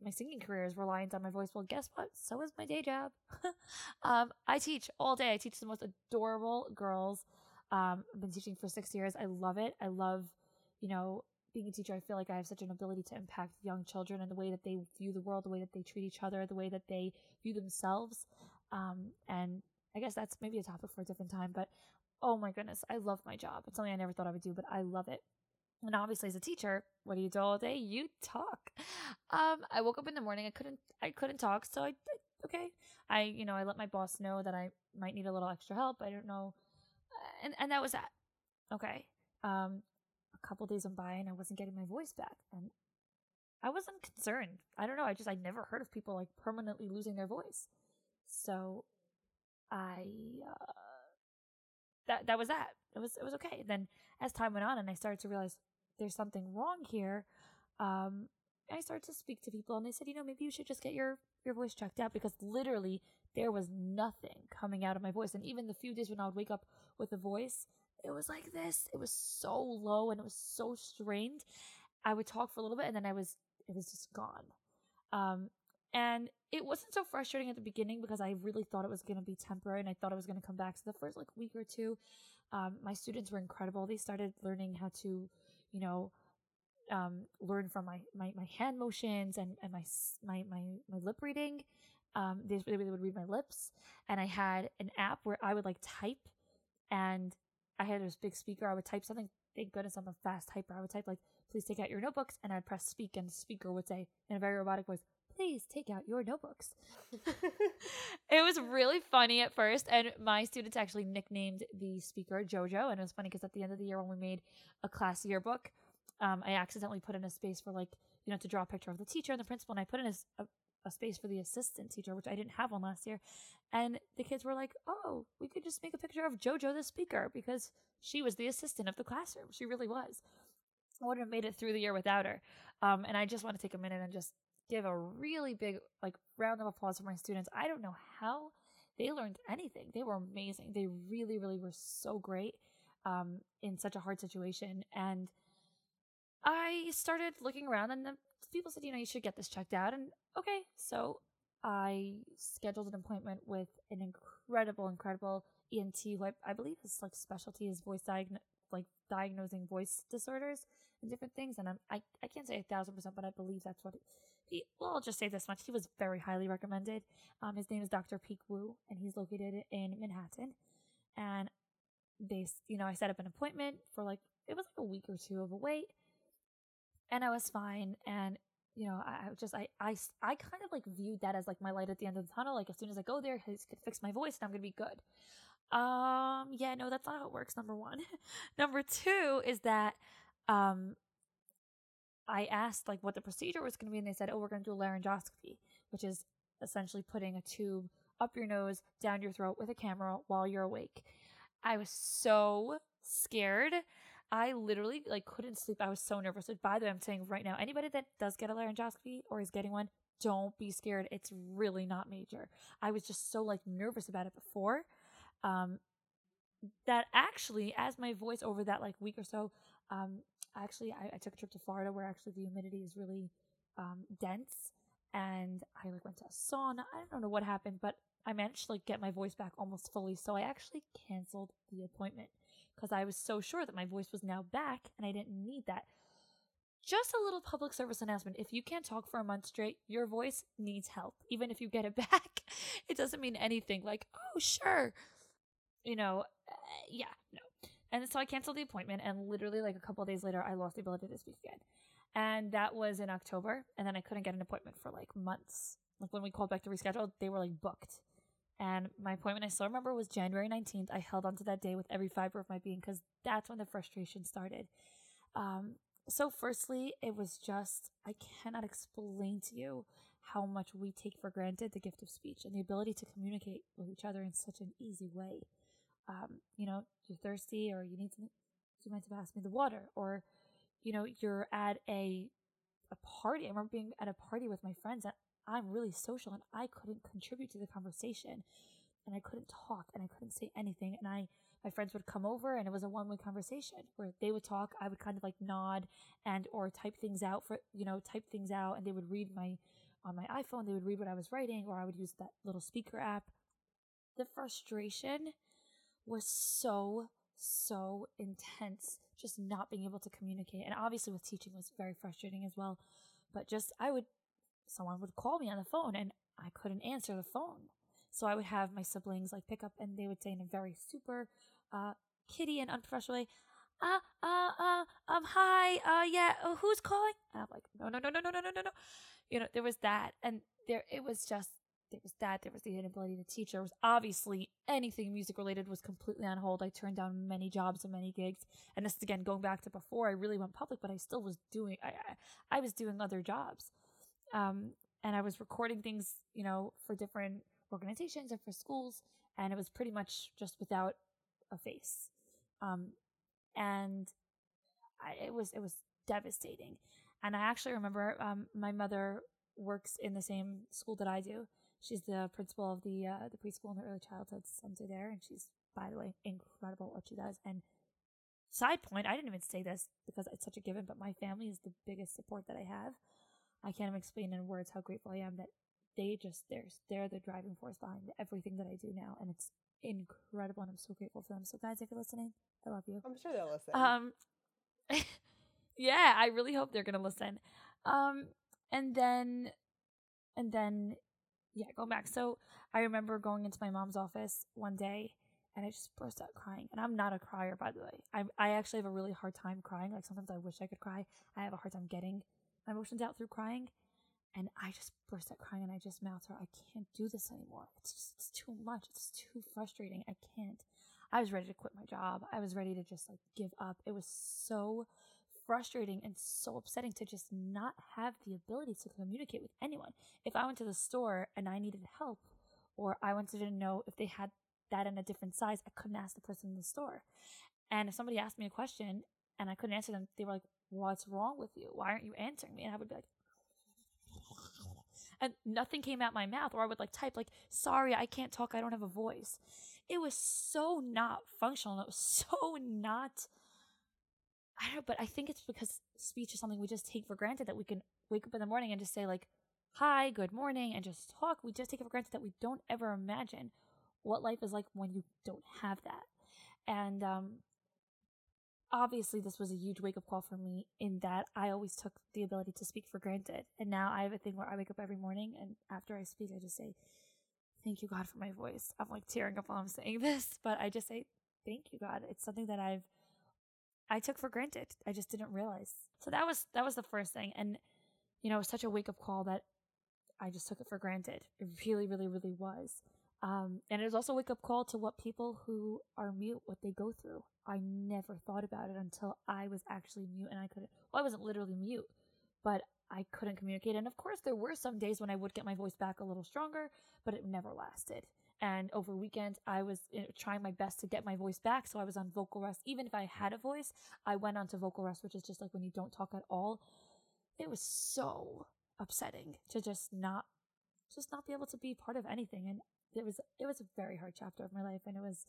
my singing career is reliant on my voice. Well, guess what? So is my day job. um, I teach all day. I teach the most adorable girls. Um, I've been teaching for six years. I love it. I love, you know, being a teacher. I feel like I have such an ability to impact young children and the way that they view the world, the way that they treat each other, the way that they view themselves. Um, and I guess that's maybe a topic for a different time, but oh my goodness, I love my job. It's something I never thought I would do, but I love it. And obviously, as a teacher, what do you do all day? You talk. Um, I woke up in the morning. I couldn't. I couldn't talk. So I, okay. I you know I let my boss know that I might need a little extra help. I don't know, and and that was that. Okay. Um, a couple days went by and I wasn't getting my voice back, and I wasn't concerned. I don't know. I just I never heard of people like permanently losing their voice. So I. Uh, that that was that. It was it was okay. Then as time went on and I started to realize there's something wrong here, um, I started to speak to people and they said, you know, maybe you should just get your your voice checked out because literally there was nothing coming out of my voice. And even the few days when I would wake up with a voice, it was like this. It was so low and it was so strained. I would talk for a little bit and then I was it was just gone. Um, and it wasn't so frustrating at the beginning because I really thought it was going to be temporary and I thought it was going to come back. So the first like week or two, um, my students were incredible. They started learning how to, you know, um, learn from my, my, my hand motions and, and my, my, my, my lip reading. Um, they, they would read my lips and I had an app where I would like type and I had this big speaker. I would type something. Thank goodness I'm a fast typer. I would type like, please take out your notebooks and I'd press speak and the speaker would say in a very robotic voice, please take out your notebooks. it was really funny at first, and my students actually nicknamed the speaker JoJo. And it was funny because at the end of the year, when we made a class yearbook, um, I accidentally put in a space for like you know to draw a picture of the teacher and the principal, and I put in a, a, a space for the assistant teacher, which I didn't have one last year. And the kids were like, "Oh, we could just make a picture of JoJo the speaker because she was the assistant of the classroom. She really was." I wouldn't have made it through the year without her. Um, and I just want to take a minute and just give a really big like round of applause for my students. I don't know how they learned anything. They were amazing. They really, really were so great um, in such a hard situation. And I started looking around, and the people said, you know, you should get this checked out. And okay, so I scheduled an appointment with an incredible, incredible ENT who I, I believe his like specialty is voice diagn like diagnosing voice disorders and different things. And I'm, I I can't say a thousand percent, but I believe that's what well, I'll just say this much. He was very highly recommended. Um, his name is Dr. Peak Woo, and he's located in Manhattan. And they, you know, I set up an appointment for like, it was like a week or two of a wait. And I was fine. And you know, I, I just, I, I, I kind of like viewed that as like my light at the end of the tunnel. Like as soon as I go there, he's gonna fix my voice and I'm gonna be good. Um, yeah, no, that's not how it works. Number one. number two is that, um, I asked like what the procedure was going to be, and they said, "Oh, we're going to do a laryngoscopy, which is essentially putting a tube up your nose, down your throat with a camera while you're awake." I was so scared. I literally like couldn't sleep. I was so nervous. And by the way, I'm saying right now, anybody that does get a laryngoscopy or is getting one, don't be scared. It's really not major. I was just so like nervous about it before. Um, that actually, as my voice over that like week or so, um, actually I, I took a trip to Florida where actually the humidity is really um, dense, and I like went to a sauna. I don't know what happened, but I managed to like get my voice back almost fully. So I actually canceled the appointment because I was so sure that my voice was now back and I didn't need that. Just a little public service announcement. If you can't talk for a month straight, your voice needs help. Even if you get it back, it doesn't mean anything. Like, oh, sure. You know, uh, yeah, no. And so I canceled the appointment, and literally, like a couple days later, I lost the ability to speak again. And that was in October, and then I couldn't get an appointment for like months. Like when we called back to reschedule, they were like booked. And my appointment, I still remember, was January 19th. I held on to that day with every fiber of my being because that's when the frustration started. Um, so, firstly, it was just, I cannot explain to you how much we take for granted the gift of speech and the ability to communicate with each other in such an easy way. Um, you know, you're thirsty or you need to, you might have asked me the water or, you know, you're at a, a party. I remember being at a party with my friends and I'm really social and I couldn't contribute to the conversation and I couldn't talk and I couldn't say anything. And I, my friends would come over and it was a one way conversation where they would talk. I would kind of like nod and, or type things out for, you know, type things out and they would read my, on my iPhone, they would read what I was writing or I would use that little speaker app. The frustration was so, so intense, just not being able to communicate. And obviously with teaching was very frustrating as well. But just, I would someone would call me on the phone and I couldn't answer the phone. So I would have my siblings like pick up and they would say in a very super uh kitty and unprofessional way, uh, uh, uh, um, hi, uh, yeah, uh, who's calling? And I'm like, no, no, no, no, no, no, no, no, no. You know, there was that. And there, it was just, there was that. There was the inability to teach. There was obviously anything music related was completely on hold. I turned down many jobs and many gigs. And this is again going back to before I really went public, but I still was doing, I, I, I was doing other jobs. Um, and I was recording things, you know, for different organizations and for schools, and it was pretty much just without a face. Um, and I, it was it was devastating. And I actually remember um, my mother works in the same school that I do. She's the principal of the uh, the preschool and the early childhood center there, and she's by the way incredible what she does. And side point, I didn't even say this because it's such a given, but my family is the biggest support that I have. I can't even explain in words how grateful I am that they just they're they're the driving force behind everything that I do now, and it's incredible, and I'm so grateful for them. So guys, if you're listening, I love you. I'm sure they'll listen. Um, yeah, I really hope they're gonna listen. Um, and then, and then, yeah, go back. So I remember going into my mom's office one day. And I just burst out crying. And I'm not a crier, by the way. I I actually have a really hard time crying. Like sometimes I wish I could cry. I have a hard time getting my emotions out through crying. And I just burst out crying and I just mouthed her, I can't do this anymore. It's just, it's too much. It's too frustrating. I can't. I was ready to quit my job. I was ready to just like give up. It was so frustrating and so upsetting to just not have the ability to communicate with anyone. If I went to the store and I needed help or I wanted to know if they had that in a different size, I couldn't ask the person in the store. And if somebody asked me a question and I couldn't answer them, they were like, What's wrong with you? Why aren't you answering me? And I would be like, and nothing came out my mouth, or I would like type, like, sorry, I can't talk, I don't have a voice. It was so not functional. It was so not. I don't but I think it's because speech is something we just take for granted that we can wake up in the morning and just say, like, hi, good morning, and just talk. We just take it for granted that we don't ever imagine what life is like when you don't have that. And um, obviously this was a huge wake up call for me in that I always took the ability to speak for granted. And now I have a thing where I wake up every morning and after I speak, I just say, Thank you, God, for my voice. I'm like tearing up while I'm saying this, but I just say, Thank you, God. It's something that I've I took for granted. I just didn't realize. So that was that was the first thing. And you know, it was such a wake up call that I just took it for granted. It really, really, really was. Um, and it was also a wake up call to what people who are mute, what they go through. I never thought about it until I was actually mute and I couldn't, well, I wasn't literally mute, but I couldn't communicate. And of course, there were some days when I would get my voice back a little stronger, but it never lasted. And over weekends, I was trying my best to get my voice back. So I was on vocal rest. Even if I had a voice, I went on to vocal rest, which is just like when you don't talk at all. It was so upsetting to just not, just not be able to be part of anything. And it was, it was a very hard chapter of my life. And it was,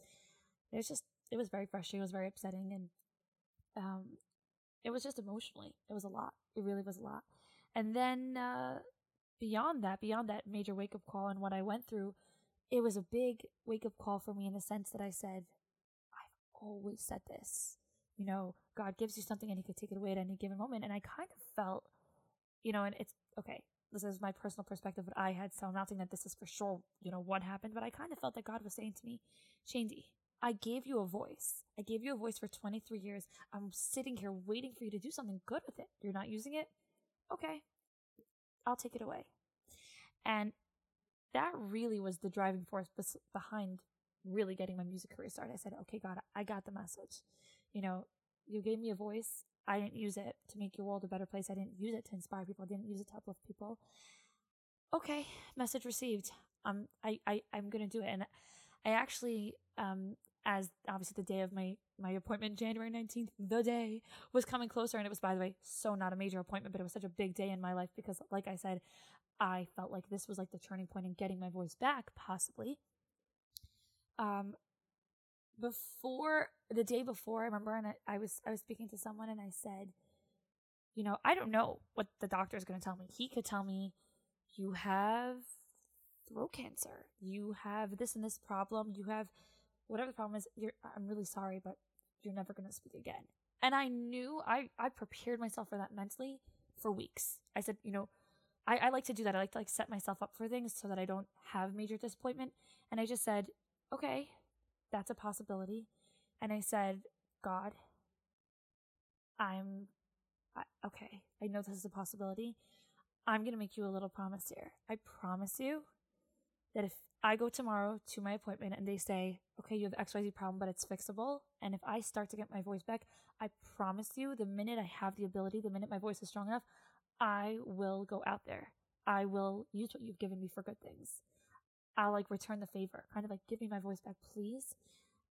it was just, it was very frustrating. It was very upsetting. And, um, it was just emotionally, it was a lot. It really was a lot. And then, uh, beyond that, beyond that major wake up call and what I went through, it was a big wake up call for me in the sense that I said, I've always said this. You know, God gives you something and he could take it away at any given moment. And I kind of felt, you know, and it's okay. This is my personal perspective, but I had, so I'm not saying that this is for sure, you know, what happened, but I kind of felt that God was saying to me, Shaindy, I gave you a voice. I gave you a voice for 23 years. I'm sitting here waiting for you to do something good with it. You're not using it? Okay. I'll take it away. And that really was the driving force bes- behind really getting my music career started. I said, okay, God, I got the message. You know, you gave me a voice. I didn't use it to make your world a better place. I didn't use it to inspire people. I didn't use it to uplift people. Okay, message received. Um, I, I, I'm going to do it. And I actually, um, as obviously the day of my, my appointment, January 19th, the day was coming closer. And it was, by the way, so not a major appointment, but it was such a big day in my life because, like I said, I felt like this was like the turning point in getting my voice back, possibly. Um, before the day before, I remember, and I, I was I was speaking to someone, and I said, you know, I don't know what the doctor is going to tell me. He could tell me, you have throat cancer, you have this and this problem, you have whatever the problem is. You're, I'm really sorry, but you're never going to speak again. And I knew I I prepared myself for that mentally for weeks. I said, you know, I, I like to do that. I like to like set myself up for things so that I don't have major disappointment. And I just said, okay, that's a possibility. And I said, God, I'm I, okay. I know this is a possibility. I'm going to make you a little promise here. I promise you that if I go tomorrow to my appointment and they say, okay, you have XYZ problem, but it's fixable. And if I start to get my voice back, I promise you the minute I have the ability, the minute my voice is strong enough, I will go out there. I will use what you've given me for good things. I'll like return the favor, kind of like give me my voice back, please.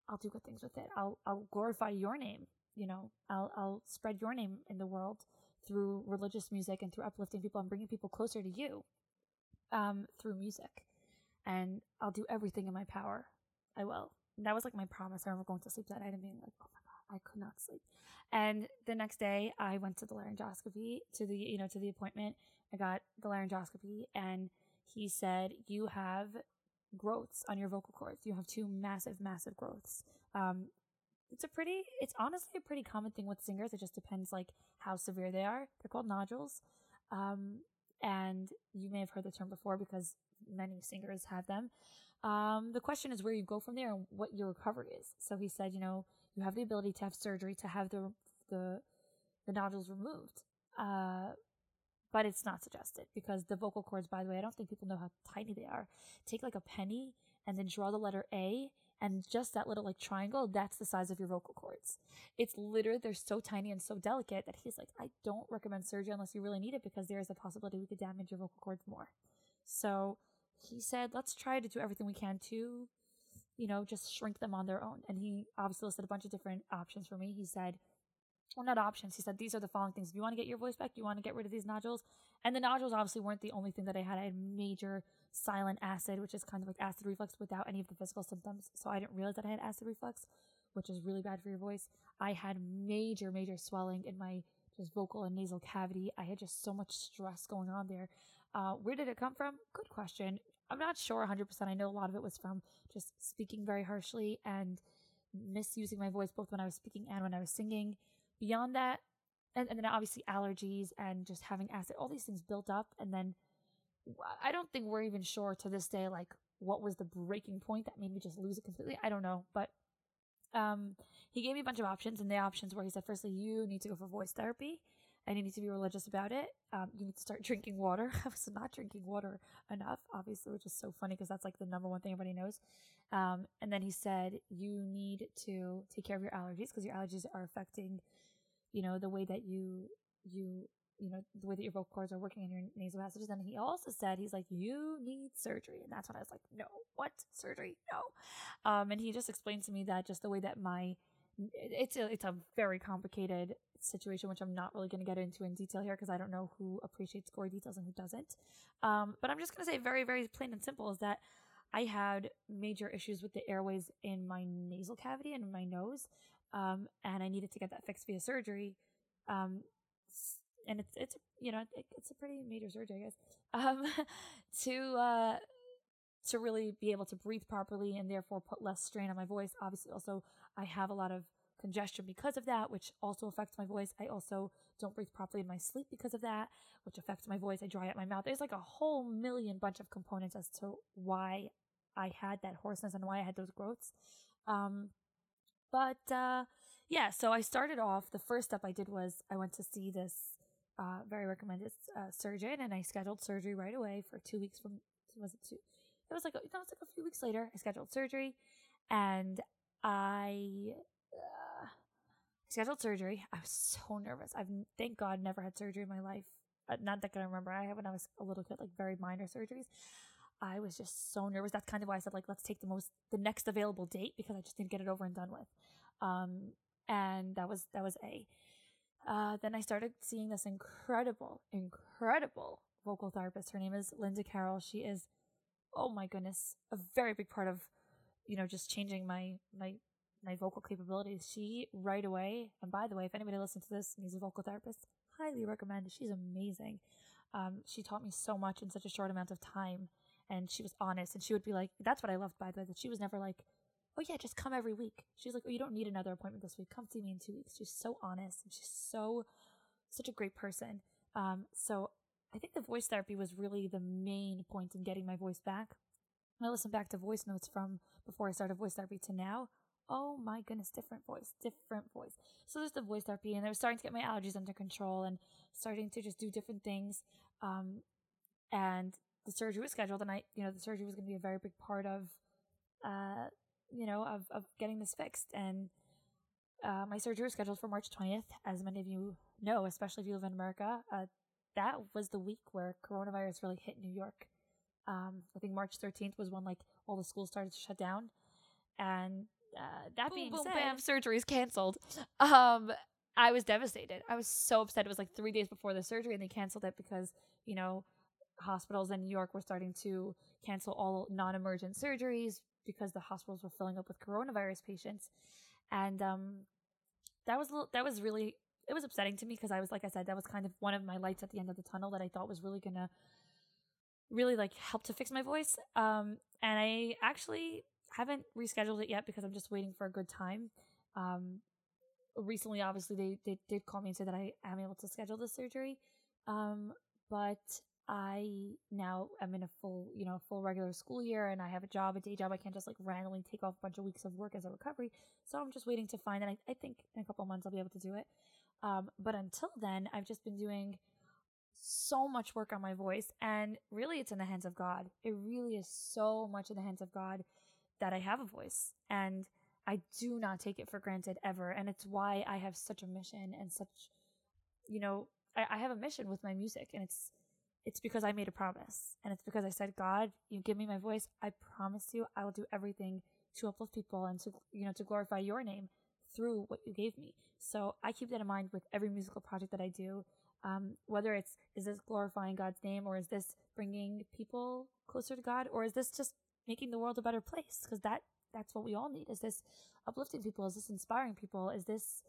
I'll do good things with it. I'll I'll glorify your name. You know, I'll I'll spread your name in the world through religious music and through uplifting people and bringing people closer to you, um, through music. And I'll do everything in my power. I will. And that was like my promise. I remember going to sleep that night and being like, oh my I could not sleep. And the next day, I went to the laryngoscopy to the you know to the appointment. I got the laryngoscopy, and he said you have growths on your vocal cords. You have two massive, massive growths. Um, it's a pretty, it's honestly a pretty common thing with singers. It just depends like how severe they are. They're called nodules. Um, and you may have heard the term before because many singers have them. Um, the question is where you go from there and what your recovery is. So he said, you know, you have the ability to have surgery to have the the the nodules removed. Uh, but it's not suggested because the vocal cords, by the way, I don't think people know how tiny they are. Take like a penny and then draw the letter A and just that little like triangle, that's the size of your vocal cords. It's literally, they're so tiny and so delicate that he's like, I don't recommend surgery unless you really need it because there is a possibility we could damage your vocal cords more. So he said, let's try to do everything we can to, you know, just shrink them on their own. And he obviously listed a bunch of different options for me. He said, well, not options. He said, these are the following things. If you want to get your voice back, you want to get rid of these nodules. And the nodules obviously weren't the only thing that I had. I had major silent acid, which is kind of like acid reflux without any of the physical symptoms. So I didn't realize that I had acid reflux, which is really bad for your voice. I had major, major swelling in my just vocal and nasal cavity. I had just so much stress going on there. Uh, where did it come from? Good question. I'm not sure 100%. I know a lot of it was from just speaking very harshly and misusing my voice both when I was speaking and when I was singing beyond that, and, and then obviously allergies and just having acid, all these things built up. And then I don't think we're even sure to this day, like, what was the breaking point that made me just lose it completely. I don't know. But um, he gave me a bunch of options, and the options were he said, firstly, you need to go for voice therapy. And you need to be religious about it. Um, you need to start drinking water. I was not drinking water enough, obviously, which is so funny because that's like the number one thing everybody knows. Um, and then he said, you need to take care of your allergies because your allergies are affecting, you know, the way that you, you, you know, the way that your vocal cords are working in your nasal passages. And he also said, he's like, you need surgery. And that's when I was like, no, what surgery? No. Um, and he just explained to me that just the way that my, it's a, it's a very complicated situation, which I'm not really going to get into in detail here because I don't know who appreciates gory details and who doesn't. Um, but I'm just going to say very, very plain and simple is that I had major issues with the airways in my nasal cavity and my nose, um, and I needed to get that fixed via surgery. Um, and it's it's you know it, it's a pretty major surgery, I guess, um, to uh, to really be able to breathe properly and therefore put less strain on my voice. Obviously, also I have a lot of congestion because of that, which also affects my voice. I also don't breathe properly in my sleep because of that, which affects my voice. I dry out my mouth. There's like a whole million bunch of components as to why I had that hoarseness and why I had those growths. Um, but uh, yeah, so I started off. The first step I did was I went to see this uh, very recommended uh, surgeon, and I scheduled surgery right away for two weeks from. Was it two? It was like a, it was like a few weeks later. I scheduled surgery, and I scheduled surgery. I was so nervous. I've thank God never had surgery in my life. Uh, not that I remember. I had when I was a little kid, like very minor surgeries. I was just so nervous. That's kind of why I said like let's take the most the next available date because I just didn't get it over and done with. Um, and that was that was a. Uh, then I started seeing this incredible, incredible vocal therapist. Her name is Linda Carroll. She is, oh my goodness, a very big part of, you know, just changing my my my vocal capabilities. She right away, and by the way, if anybody listens to this is a vocal therapist, highly recommend. She's amazing. Um, she taught me so much in such a short amount of time, and she was honest. And she would be like, "That's what I loved by the way." That she was never like, "Oh yeah, just come every week." She's like, "Oh, you don't need another appointment this week. Come see me in two weeks." She's so honest, and she's so such a great person. Um, so I think the voice therapy was really the main point in getting my voice back. I listened back to voice notes from before I started voice therapy to now, oh my goodness, different voice, different voice. So there's the voice therapy, and I was starting to get my allergies under control and starting to just do different things. Um, and the surgery was scheduled, and I, you know, the surgery was going to be a very big part of, uh, you know, of of getting this fixed. And uh, my surgery was scheduled for March 20th, as many of you know, especially if you live in America. Uh, that was the week where coronavirus really hit New York. Um, I think March 13th was when like all the schools started to shut down, and uh, that boom, being boom, said, bam, surgery is canceled. Um, I was devastated. I was so upset. It was like three days before the surgery, and they canceled it because you know hospitals in New York were starting to cancel all non-emergent surgeries because the hospitals were filling up with coronavirus patients, and um, that was that was really it was upsetting to me because I was like I said that was kind of one of my lights at the end of the tunnel that I thought was really gonna really like help to fix my voice. Um, and I actually haven't rescheduled it yet because I'm just waiting for a good time. Um, recently, obviously, they, they did call me and say that I am able to schedule the surgery. Um, but I now am in a full, you know, full regular school year and I have a job, a day job. I can't just like randomly take off a bunch of weeks of work as a recovery. So I'm just waiting to find, and I, I think in a couple months I'll be able to do it. Um, but until then, I've just been doing so much work on my voice and really it's in the hands of God. It really is so much in the hands of God that I have a voice and I do not take it for granted ever. And it's why I have such a mission and such, you know, I, I have a mission with my music and it's, it's because I made a promise and it's because I said, God, you give me my voice. I promise you I will do everything to uplift people and to, you know, to glorify your name through what you gave me. So I keep that in mind with every musical project that I do. Um, whether it's, is this glorifying God's name or is this bringing people closer to God or is this just making the world a better place because that that's what we all need is this uplifting people is this inspiring people is this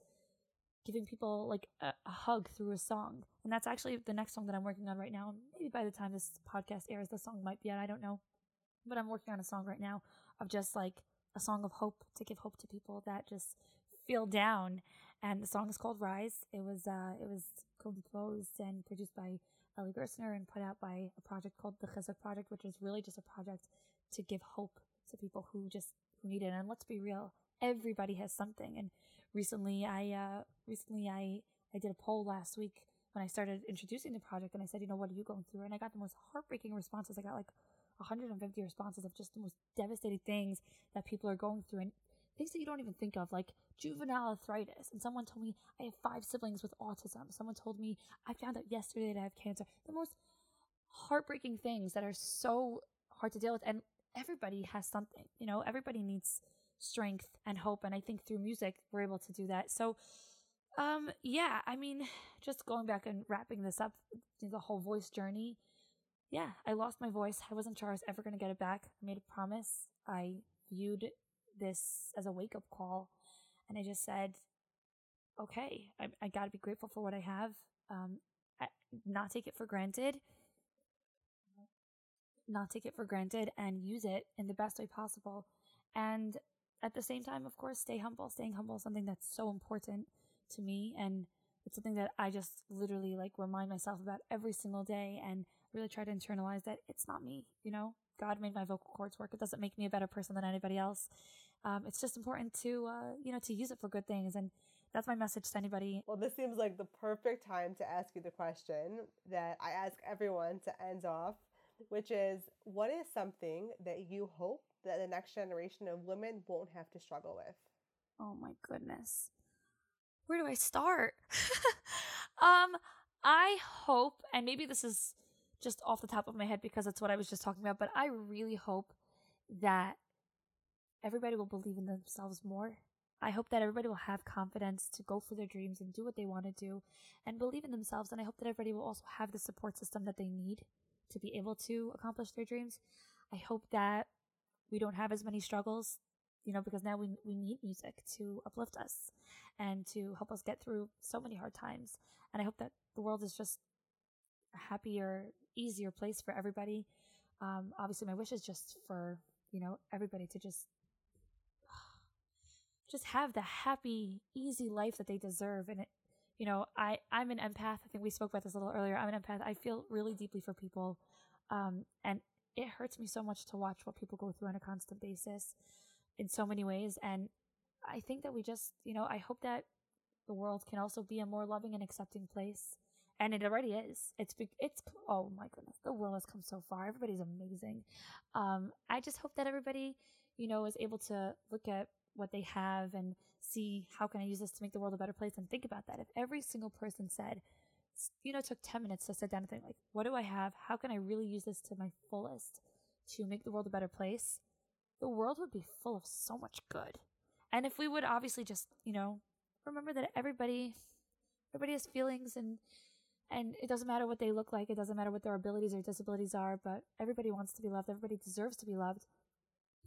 giving people like a, a, hug through a song. And that's actually the next song that i'm working on right now. Maybe by the time this podcast airs the song might be out i don't know. But i'm working on a song right now of just like a song of hope to give hope to people that just feel down and the song is called rise it was uh it was composed and produced by Eli Gerstner and put out by a project called the Chizuk Project, which is really just a project to give hope to people who just who need it. And let's be real, everybody has something. And recently, I uh, recently I I did a poll last week when I started introducing the project and I said, you know, what are you going through? And I got the most heartbreaking responses. I got like 150 responses of just the most devastating things that people are going through and things that you don't even think of, like juvenile arthritis. And someone told me I have five siblings with autism. Someone told me I found out yesterday that I have cancer. The most heartbreaking things that are so hard to deal with. And everybody has something, you know, everybody needs strength and hope. And I think through music, we're able to do that. So, um, yeah, I mean, just going back and wrapping this up, the whole voice journey. Yeah, I lost my voice. I wasn't sure I was ever going to get it back. I made a promise. I viewed this as a wake up call. And I just said, okay, I, I got to be grateful for what I have, um, I, not take it for granted, not take it for granted, and use it in the best way possible. And at the same time, of course, stay humble. Staying humble is something that's so important to me. And it's something that I just literally like remind myself about every single day and really try to internalize that it's not me, you know? God made my vocal cords work. It doesn't make me a better person than anybody else. Um, it's just important to, uh, you know, to use it for good things. And that's my message to anybody. Well, this seems like the perfect time to ask you the question that I ask everyone to end off, which is what is something that you hope that the next generation of women won't have to struggle with? Oh my goodness. Where do I start? um, I hope, and maybe this is just off the top of my head because it's what I was just talking about, but I really hope that everybody will believe in themselves more. I hope that everybody will have confidence to go for their dreams and do what they want to do and believe in themselves. And I hope that everybody will also have the support system that they need to be able to accomplish their dreams. I hope that we don't have as many struggles, you know, because now we, we need music to uplift us and to help us get through so many hard times. And I hope that the world is just a happier, easier place for everybody. Um, obviously, my wish is just for you know everybody to just just have the happy, easy life that they deserve. And it, you know, I I'm an empath. I think we spoke about this a little earlier. I'm an empath. I feel really deeply for people, um, and it hurts me so much to watch what people go through on a constant basis, in so many ways. And I think that we just, you know, I hope that the world can also be a more loving and accepting place and it already is. It's it's oh my goodness, the world has come so far. Everybody's amazing. Um, I just hope that everybody, you know, is able to look at what they have and see how can I use this to make the world a better place and think about that. If every single person said, you know, took 10 minutes to sit down and think like, what do I have? How can I really use this to my fullest to make the world a better place? The world would be full of so much good. And if we would obviously just, you know, remember that everybody, everybody has feelings and and it doesn't matter what they look like, it doesn't matter what their abilities or disabilities are, but everybody wants to be loved, everybody deserves to be loved.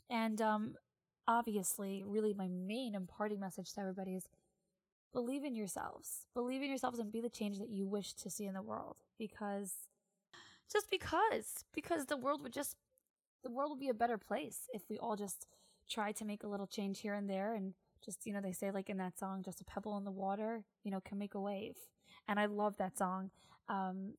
And um, obviously, really, my main imparting message to everybody is believe in yourselves. Believe in yourselves and be the change that you wish to see in the world. Because, just because, because the world would just, the world would be a better place if we all just try to make a little change here and there and just, you know, they say like in that song, just a pebble in the water, you know, can make a wave and I love that song. Um,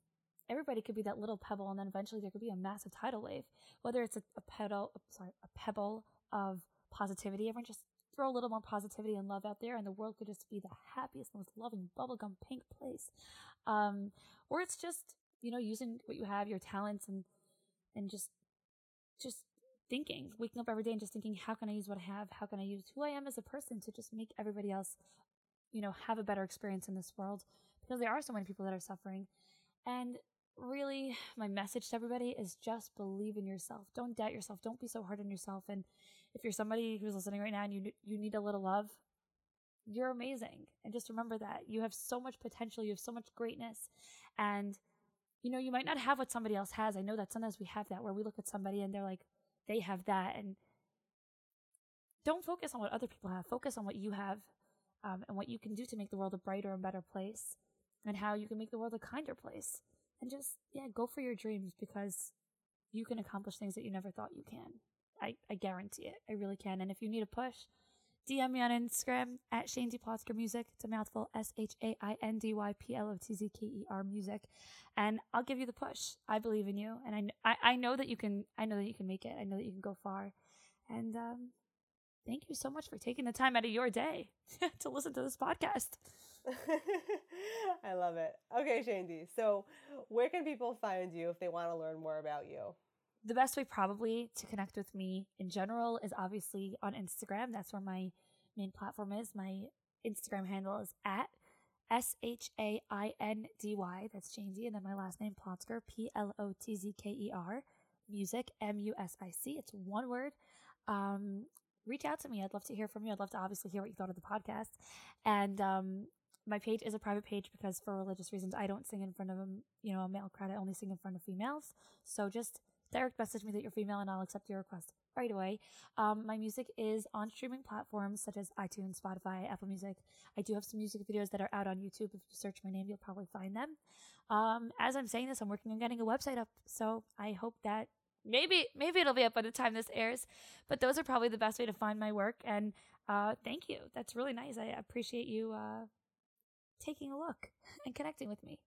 everybody could be that little pebble, and then eventually there could be a massive tidal wave. Whether it's a, a pedal, sorry, a pebble of positivity, everyone just throw a little more positivity and love out there, and the world could just be the happiest, most loving, bubblegum pink place. Um, or it's just you know using what you have, your talents, and and just just thinking, waking up every day and just thinking, how can I use what I have? How can I use who I am as a person to just make everybody else, you know, have a better experience in this world? because there are so many people that are suffering. And really, my message to everybody is just believe in yourself. Don't doubt yourself. Don't be so hard on yourself. And if you're somebody who's listening right now and you you need a little love, you're amazing. And just remember that you have so much potential. You have so much greatness, and you know you might not have what somebody else has. I know that sometimes we have that where we look at somebody and they're like they have that, and don't focus on what other people have. Focus on what you have. Um, and what you can do to make the world a brighter and better place and how you can make the world a kinder place. And just, yeah, go for your dreams because you can accomplish things that you never thought you can. I, I guarantee it. I really can. And if you need a push, DM me on Instagram at Shaindy Plotzker Music. It's a mouthful S H A I N D Y P L O T Z K E R Music, and I'll give you the push. I believe in you, and I, I I know that you can. I know that you can make it. I know that you can go far, and um, thank you so much for taking the time out of your day to listen to this podcast. I love it. Okay, Shaindy. So, where can people find you if they want to learn more about you? The best way, probably, to connect with me in general is obviously on Instagram. That's where my main platform is. My Instagram handle is at S H A I N D Y. That's Shaindy. And then my last name, Plotzker, P L O T Z K E R. Music, M U S I C. It's one word. Um, reach out to me. I'd love to hear from you. I'd love to obviously hear what you thought of the podcast. And um, my page is a private page because for religious reasons, I don't sing in front of a, you know, a male crowd. I only sing in front of females. So just direct message me that you're female and I'll accept your request right away. Um, my music is on streaming platforms such as iTunes, Spotify, Apple Music. I do have some music videos that are out on YouTube. If you search my name, you'll probably find them. Um, as I'm saying this, I'm working on getting a website up. So I hope that maybe, maybe it'll be up by the time this airs, but those are probably the best way to find my work. And, uh, thank you. That's really nice. I appreciate you, uh, taking a look and connecting with me.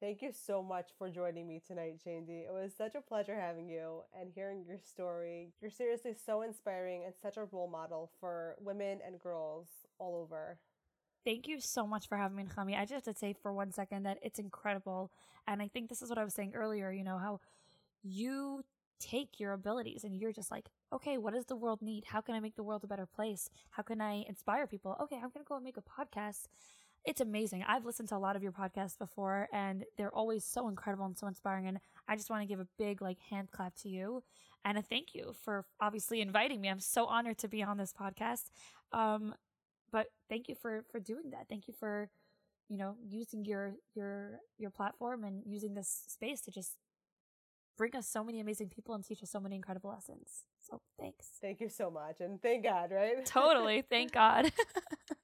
Thank you so much for joining me tonight, Shaindy. It was such a pleasure having you and hearing your story. You're seriously so inspiring and such a role model for women and girls all over. Thank you so much for having me, Khami. I just have to say for one second that it's incredible. And I think this is what I was saying earlier, you know, how you take your abilities and you're just like, okay, what does the world need? How can I make the world a better place? How can I inspire people? Okay, I'm going to go and make a podcast it's amazing. I've listened to a lot of your podcasts before and they're always so incredible and so inspiring. And I just want to give a big like hand clap to you and a thank you for obviously inviting me. I'm so honored to be on this podcast. Um, but thank you for, for doing that. Thank you for, you know, using your, your, your platform and using this space to just bring us so many amazing people and teach us so many incredible lessons. So thanks. Thank you so much. And thank God, right? Totally. Thank God.